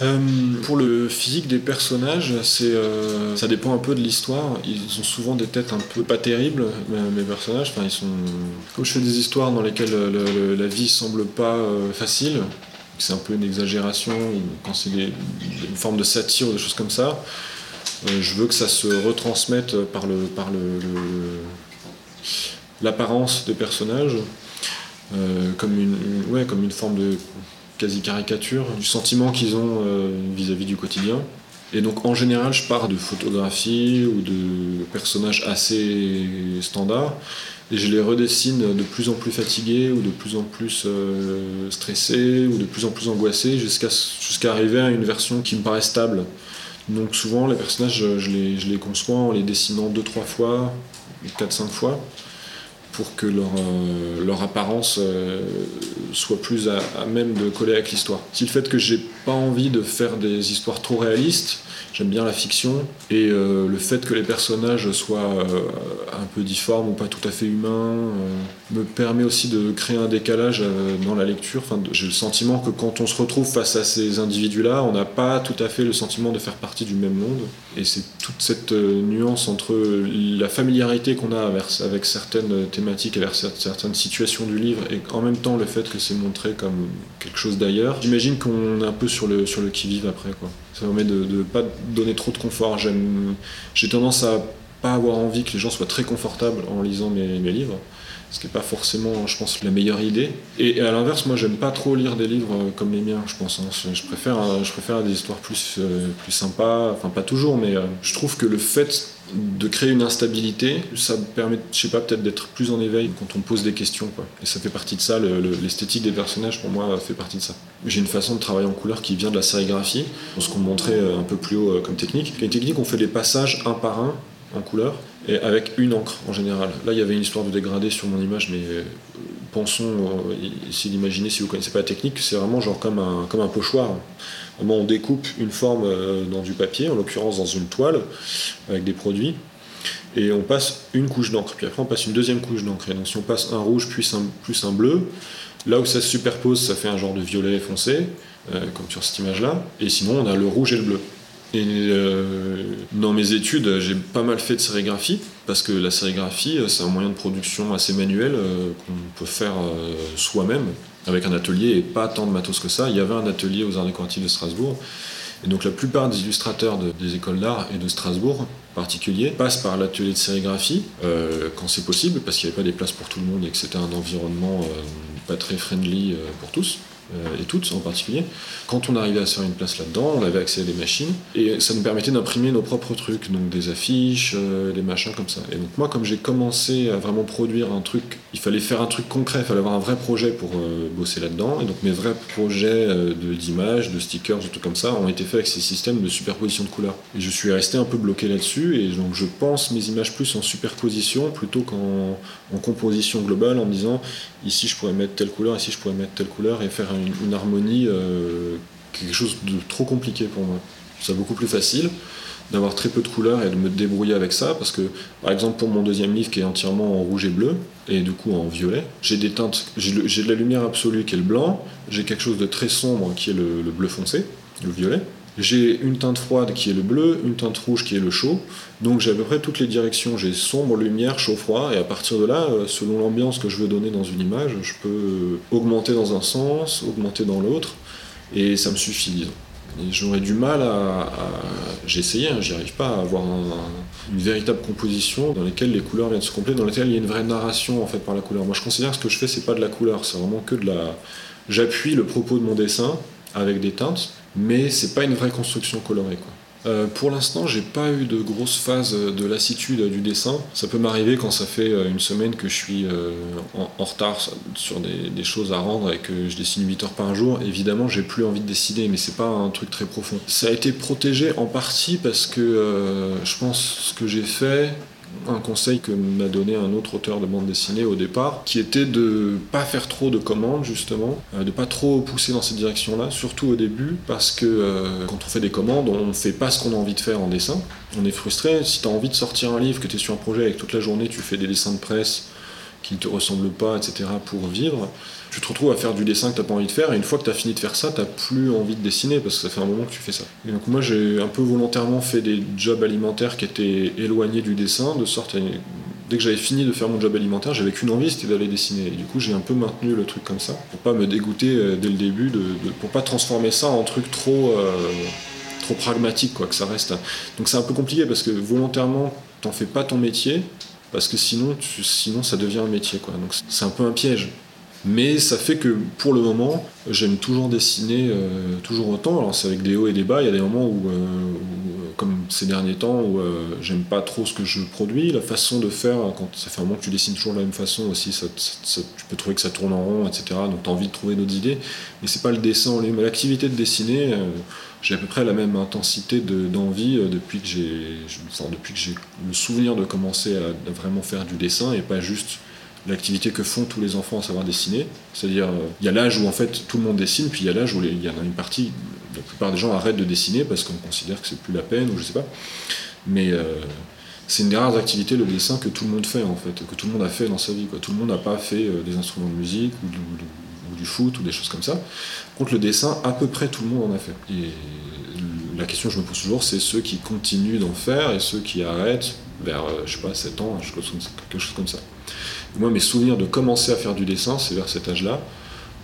Euh, pour le physique des personnages, euh, ça dépend un peu de l'histoire. Ils ont souvent des têtes un peu pas terribles, mes personnages. Enfin, ils sont. Je fais des histoires dans lesquelles la vie semble pas euh, facile, c'est un peu une exagération, quand c'est une forme de satire ou des choses comme ça, je veux que ça se retransmette par le par le, l'apparence des personnages, comme une, ouais, comme une forme de quasi-caricature du sentiment qu'ils ont euh, vis-à-vis du quotidien. Et donc en général, je pars de photographies ou de personnages assez standards et je les redessine de plus en plus fatigués ou de plus en plus euh, stressés ou de plus en plus angoissés jusqu'à jusqu'à arriver à une version qui me paraît stable. Donc souvent, les personnages, je les, je les conçois en les dessinant deux, trois fois, quatre, cinq fois pour que leur, euh, leur apparence euh, soit plus à, même de coller avec l'histoire. Si le fait que j'ai pas envie de faire des histoires trop réalistes, j'aime bien la fiction, et euh, le fait que les personnages soient un peu difformes ou pas tout à fait humains me permet aussi de créer un décalage dans la lecture. J'ai le sentiment que quand on se retrouve face à ces individus-là, on n'a pas tout à fait le sentiment de faire partie du même monde, et c'est toute cette nuance entre la familiarité qu'on a avec certaines thématiques thématique vers certaines situations du livre et en même temps le fait que c'est montré comme quelque chose d'ailleurs, j'imagine qu'on est un peu sur le, sur le qui-vive après. Quoi. Ça permet de ne pas donner trop de confort. J'ai tendance à pas avoir envie que les gens soient très confortables en lisant mes, mes livres ce qui n'est pas forcément, je pense, la meilleure idée. Et, à l'inverse, moi, j'aime pas trop lire des livres euh, comme les miens, je pense. Hein. Je, préfère, je préfère des histoires plus, euh, plus sympas, enfin pas toujours, mais euh, je trouve que le fait de créer une instabilité, ça permet, je sais pas, peut-être d'être plus en éveil quand on pose des questions, quoi. Et ça fait partie de ça, l'esthétique des personnages, pour moi, fait partie de ça. J'ai une façon de travailler en couleur qui vient de la sérigraphie, ce qu'on montrait un peu plus haut comme technique. Une technique, on fait des passages un par un en couleur, et avec une encre en général. Là, il y avait une histoire de dégradé sur mon image, mais euh, pensons, euh, essayez d'imaginer, si vous connaissez pas la technique, c'est vraiment genre comme un, comme un pochoir. on découpe une forme euh, dans du papier, en l'occurrence dans une toile, avec des produits, et on passe une couche d'encre. Puis après, on passe une deuxième couche d'encre. Et donc, si on passe un rouge un, plus un bleu, là où ça se superpose, ça fait un genre de violet foncé, comme sur cette image-là. Et sinon, on a le rouge et le bleu. Et euh, dans mes études, j'ai pas mal fait de sérigraphie, parce que la sérigraphie, c'est un moyen de production assez manuel euh, qu'on peut faire euh, soi-même, avec un atelier et pas tant de matos que ça. Il y avait un atelier aux Arts décoratifs de Strasbourg. Et donc la plupart des illustrateurs de- des écoles d'art et de Strasbourg en particulier passent par l'atelier de sérigraphie euh, quand c'est possible, parce qu'il n'y avait pas des places pour tout le monde et que c'était un environnement euh, pas très friendly euh, pour tous. Euh, et toutes en particulier. Quand on arrivait à se faire une place là-dedans, on avait accès à des machines et ça nous permettait d'imprimer nos propres trucs, donc des affiches, euh, des machins comme ça. Et donc moi, comme j'ai commencé à vraiment produire un truc, il fallait faire un truc concret, il fallait avoir un vrai projet pour euh, bosser là-dedans. Et donc mes vrais projets euh, d'images, de, stickers, de trucs comme ça, ont été faits avec ces systèmes de superposition de couleurs. Et je suis resté un peu bloqué là-dessus et donc je pense mes images plus en superposition plutôt qu'en en composition globale en me disant ici je pourrais mettre telle couleur, ici je pourrais mettre telle couleur et faire une, harmonie, euh, quelque chose de trop compliqué pour moi. C'est beaucoup plus facile d'avoir très peu de couleurs et de me débrouiller avec ça parce que par exemple pour mon deuxième livre qui est entièrement en rouge et bleu et du coup en violet j'ai des teintes j'ai de la lumière absolue qui est le blanc j'ai quelque chose de très sombre qui est le bleu foncé le violet j'ai une teinte froide qui est le bleu, une teinte rouge qui est le chaud. Donc j'ai à peu près toutes les directions. J'ai sombre, lumière, chaud, froid. Et à partir de là, euh, selon l'ambiance que je veux donner dans une image, je peux euh, augmenter dans un sens, augmenter dans l'autre. Et ça me suffit, disons. J'aurais du mal à. à- J'ai essayé, hein, j'y arrive pas à avoir un- un- une véritable composition dans laquelle les couleurs viennent se compléter, dans laquelle il y a une vraie narration en fait par la couleur. Moi je considère que ce que je fais, c'est pas de la couleur, c'est vraiment que de la. J'appuie le propos de mon dessin avec des teintes, mais c'est pas une vraie construction colorée quoi. Euh, pour l'instant, j'ai pas eu de grosse phase de lassitude du dessin. Ça peut m'arriver quand ça fait euh, une semaine que je suis euh, en, retard sur des, choses à rendre et que je dessine 8 heures par jour. Évidemment, j'ai plus envie de dessiner, mais c'est pas un truc très profond. Ça a été protégé en partie parce que je pense ce que j'ai fait, un conseil que m'a donné un autre auteur de bande dessinée au départ, qui était de pas faire trop de commandes justement, euh, de pas trop pousser dans cette direction-là, surtout au début, parce que euh, quand on fait des commandes, on fait pas ce qu'on a envie de faire en dessin. On est frustré. Si tu as envie de sortir un livre, que tu es sur un projet et que toute la journée tu fais des dessins de presse qui ne te ressemblent pas, etc., pour vivre, tu te retrouves à faire du dessin que tu n'as pas envie de faire, et une fois que tu as fini de faire ça, tu plus envie de dessiner, parce que ça fait un moment que tu fais ça. Et donc moi j'ai un peu volontairement fait des jobs alimentaires qui étaient éloignés du dessin, de sorte à... Dès que j'avais fini de faire mon job alimentaire, j'avais qu'une envie, c'était d'aller dessiner. Et du coup j'ai un peu maintenu le truc comme ça, pour pas me dégoûter euh, dès le début, de, de- pour pas transformer ça en truc trop... euh, trop pragmatique quoi que ça reste donc c'est un peu compliqué parce que volontairement t'en fais pas ton métier parce que sinon, sinon ça devient un métier. Quoi. Donc c'est un peu un piège. Mais ça fait que pour le moment, j'aime toujours dessiner, euh, toujours autant. Alors c'est avec des hauts et des bas. Il y a des moments où, euh, comme ces derniers temps, où euh, j'aime pas trop ce que je produis. La façon de faire, quand ça fait un moment que tu dessines toujours de la même façon aussi, ça, tu peux trouver que ça tourne en rond, etc. Donc tu as envie de trouver d'autres idées. Mais c'est pas le dessin en lui-même. L'activité de dessiner, j'ai à peu près la même intensité de- d'envie depuis que j'ai le souvenir de commencer à vraiment faire du dessin et pas juste l'activité que font tous les enfants à savoir dessiner. C'est-à-dire, euh, il y a l'âge où en fait tout le monde dessine, puis il y a l'âge où il y en a une partie, la plupart des gens arrêtent de dessiner parce qu'on considère que c'est plus la peine ou je sais pas. Mais euh, c'est une des rares activités, le dessin, que tout le monde fait en fait, que tout le monde a fait dans sa vie. Tout le monde n'a pas fait euh, des instruments de musique ou du, ou du foot ou des choses comme ça. Contre le dessin, à peu près tout le monde en a fait. Et la question que je me pose toujours, c'est ceux qui continuent d'en faire et ceux qui arrêtent vers, euh, je sais pas, 7 ans, quelque chose comme ça- moi, mes souvenirs de commencer à faire du dessin, c'est vers cet âge-là.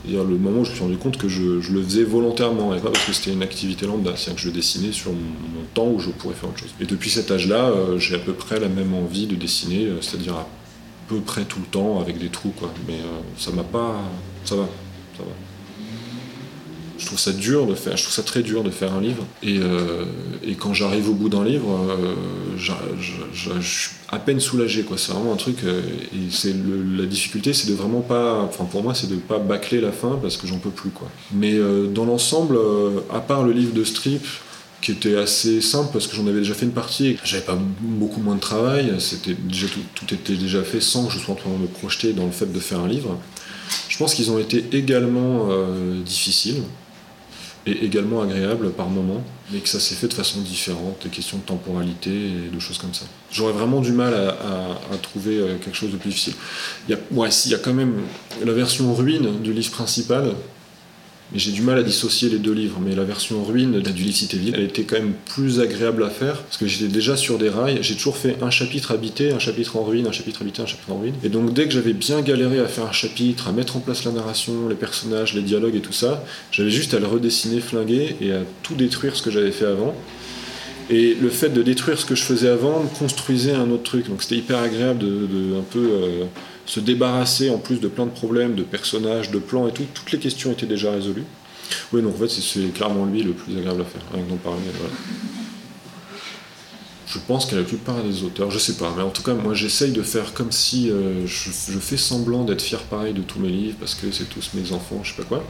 C'est-à-dire le moment où je me suis rendu compte que je, le faisais volontairement et pas parce que c'était une activité lambda, c'est-à-dire que je dessinais sur mon, mon temps où je pourrais faire autre chose. Et depuis cet âge-là, euh, j'ai à peu près la même envie de dessiner, euh, c'est-à-dire à peu près tout le temps avec des trous, quoi. Mais euh, ça m'a pas. Ça va, ça va. Je trouve ça dur de faire, je trouve ça très dur de faire un livre. Et, euh, quand j'arrive au bout d'un livre, euh, je suis à peine soulagé. C'est vraiment un truc. euh, et c'est la difficulté, c'est de vraiment pas. Enfin, pour moi, c'est de pas bâcler la fin parce que j'en peux plus. Mais dans l'ensemble, à part le livre de strip, qui était assez simple parce que j'en avais déjà fait une partie, j'avais pas beaucoup moins de travail, c'était déjà tout, était déjà fait sans que je sois en train de me projeter dans le fait de faire un livre. Je pense qu'ils ont été également difficiles. Et également agréable par moment, mais que ça s'est fait de façon différente, des questions de temporalité et de choses comme ça. J'aurais vraiment du mal à, trouver euh, quelque chose de plus difficile. Il y il y a quand même la version ruine du livre principal, j'ai du mal à dissocier les deux livres, mais la version ruine livre Citéville, elle était quand même plus agréable à faire, parce que j'étais déjà sur des rails, j'ai toujours fait un chapitre habité, un chapitre en ruine, un chapitre habité, un chapitre en ruine. Et donc dès que j'avais bien galéré à faire un chapitre, à mettre en place la narration, les personnages, les dialogues et tout ça, j'avais juste à le redessiner, flinguer, et à tout détruire ce que j'avais fait avant. Et le fait de détruire ce que je faisais avant me construisait un autre truc. Donc c'était hyper agréable de, un peu... Euh, se débarrasser en plus de plein de problèmes, de personnages, de plans et tout. Toutes les questions étaient déjà résolues. Oui, donc en fait, c'est clairement lui le plus agréable à faire, rien que d'en parler. Je pense qu'à la plupart des auteurs, je sais pas, mais en tout cas, moi j'essaye de faire comme si euh, je, fais semblant d'être fier pareil de tous mes livres parce que c'est tous mes enfants, je sais pas quoi.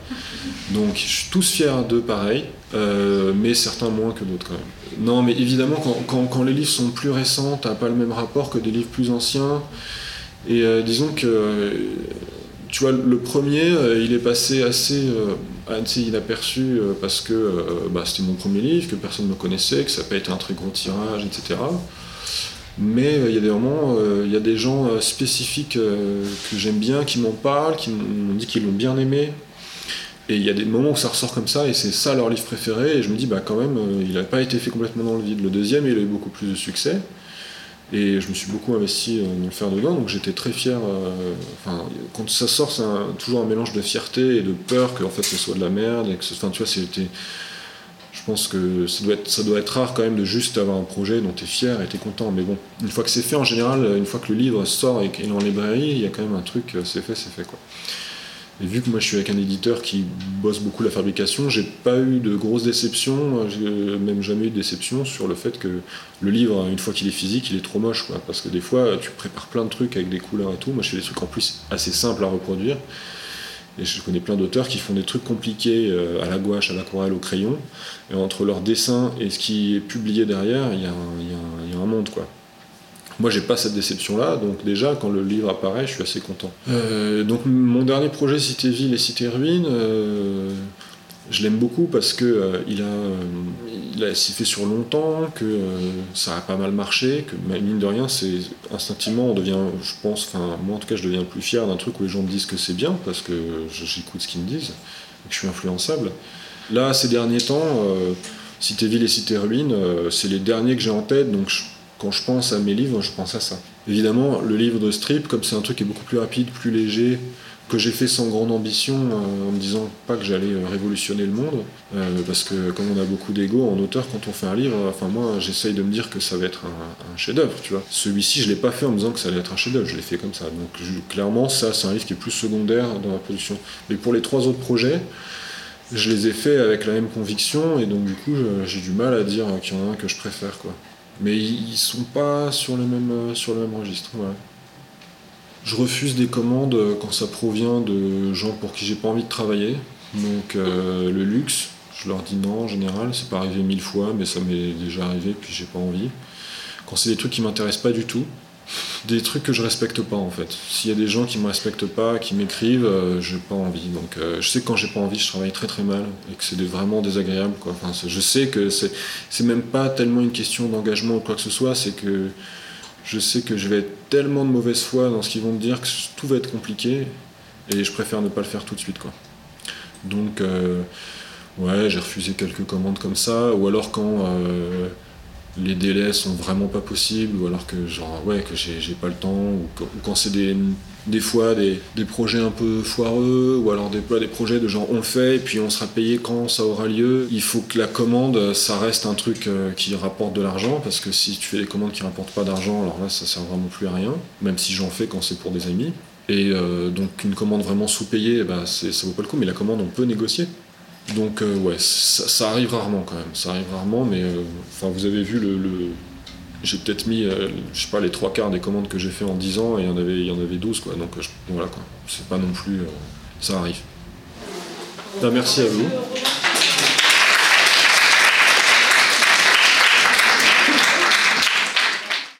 Donc je suis tous fiers d'eux pareil, euh, mais certains moins que d'autres quand même. Non, mais évidemment, quand, quand les livres sont plus récents, t'as pas le même rapport que des livres plus anciens. Et euh, disons que, tu vois, le premier, euh, il est passé assez, euh, assez inaperçu parce que bah, c'était mon premier livre, que personne ne me connaissait, que ça n'a pas été un très gros tirage, etc. Mais il y a des moments, il y a des gens spécifiques que j'aime bien, qui m'en parlent, qui m'ont dit qu'ils l'ont bien aimé. Et il y a des moments où ça ressort comme ça, et c'est ça leur livre préféré, et je me dis, bah quand même, il n'a pas été fait complètement dans le vide. Le deuxième, il a eu beaucoup plus de succès. Et je me suis beaucoup investi euh, dans le faire dedans, donc j'étais très fier. Euh, enfin, quand ça sort, c'est toujours un mélange de fierté et de peur que en fait ce soit de la merde. Et que ce, tu vois. Je pense que ça doit, être, ça doit être rare quand même de juste avoir un projet dont tu es fier et tu es content. Mais bon, une fois que c'est fait, en général, une fois que le livre sort et qu'il est en librairie, il y a quand même un truc, euh, c'est fait, c'est fait quoi. Et vu que moi je suis avec un éditeur qui bosse beaucoup la fabrication, j'ai pas eu de grosses déceptions, j'ai même jamais eu de déception sur le fait que le livre, une fois qu'il est physique, il est trop moche. Quoi. Parce que des fois, tu prépares plein de trucs avec des couleurs et tout. Moi je fais des trucs en plus assez simples à reproduire. Et je connais plein d'auteurs qui font des trucs compliqués euh, à la gouache, à l'aquarelle, au crayon. Et entre leur dessin et ce qui est publié derrière, il y, y, a un monde. quoi. Moi, j'ai pas cette déception-là, donc déjà, quand le livre apparaît, je suis assez content. Euh, donc, mon dernier projet, Cité Ville et Cité Ruine, euh, je l'aime beaucoup parce que euh, il a, s'est fait sur longtemps, que ça a pas mal marché, que mine de rien, c'est instinctivement, on devient, je pense, enfin, moi en tout cas, je deviens plus fier d'un truc où les gens me disent que c'est bien parce que j'écoute ce qu'ils me disent, et que je suis influençable. Là, ces derniers temps, Cité Ville et Cité Ruine, c'est les derniers que j'ai en tête, donc je quand je pense à mes livres, je pense à ça. Évidemment, le livre de strip, comme c'est un truc qui est beaucoup plus rapide, plus léger, que j'ai fait sans grande ambition, euh, en me disant pas que j'allais euh, révolutionner le monde, euh, parce que comme on a beaucoup d'ego en auteur, quand on fait un livre, enfin moi j'essaye de me dire que ça va être un, chef-d'œuvre, tu vois. Celui-ci, je l'ai pas fait en me disant que ça allait être un chef-d'œuvre, je l'ai fait comme ça. Donc clairement, ça c'est un livre qui est plus secondaire dans la production. Mais pour les trois autres projets, je les ai faits avec la même conviction, et donc du coup j'ai du mal à dire qu'il y en a un que je préfère, quoi. Mais ils sont pas sur le même, euh, registre. Je refuse des commandes quand ça provient de gens pour qui j'ai pas envie de travailler. Donc euh, le luxe, je leur dis non en général, c'est pas arrivé mille fois, mais ça m'est déjà arrivé, puis j'ai pas envie. Quand c'est des trucs qui m'intéressent pas du tout, des trucs que je respecte pas en fait. S'il y a des gens qui me respectent pas, qui m'écrivent, euh, j'ai pas envie. Donc euh, je sais que quand j'ai pas envie, je travaille très très mal et que c'est vraiment désagréable quoi. Je sais que c'est même pas tellement une question d'engagement ou quoi que ce soit, c'est que je sais que je vais être tellement de mauvaise foi dans ce qu'ils vont me dire que tout va être compliqué et je préfère ne pas le faire tout de suite quoi. Donc euh, ouais, j'ai refusé quelques commandes comme ça ou alors quand les délais sont vraiment pas possibles ou alors que genre ouais que j'ai pas le temps ou, quand c'est des, fois des, des, projets un peu foireux ou alors des, des projets de genre on le fait et puis on sera payé quand ça aura lieu. Il faut que la commande ça reste un truc euh, qui rapporte de l'argent parce que si tu fais des commandes qui rapportent pas d'argent alors là ça sert vraiment plus à rien même si j'en fais quand c'est pour des amis. Et euh, donc une commande vraiment sous-payée bah, ça vaut pas le coup mais la commande on peut négocier donc euh, ouais, ça, arrive rarement quand même, ça arrive rarement, mais euh, enfin vous avez vu le, j'ai peut-être mis, euh, je sais pas, les trois quarts des commandes que j'ai fait en 10 ans et il y en avait, il y en avait 12 quoi, donc voilà quoi, c'est pas non plus, ça arrive. Ben, merci à vous.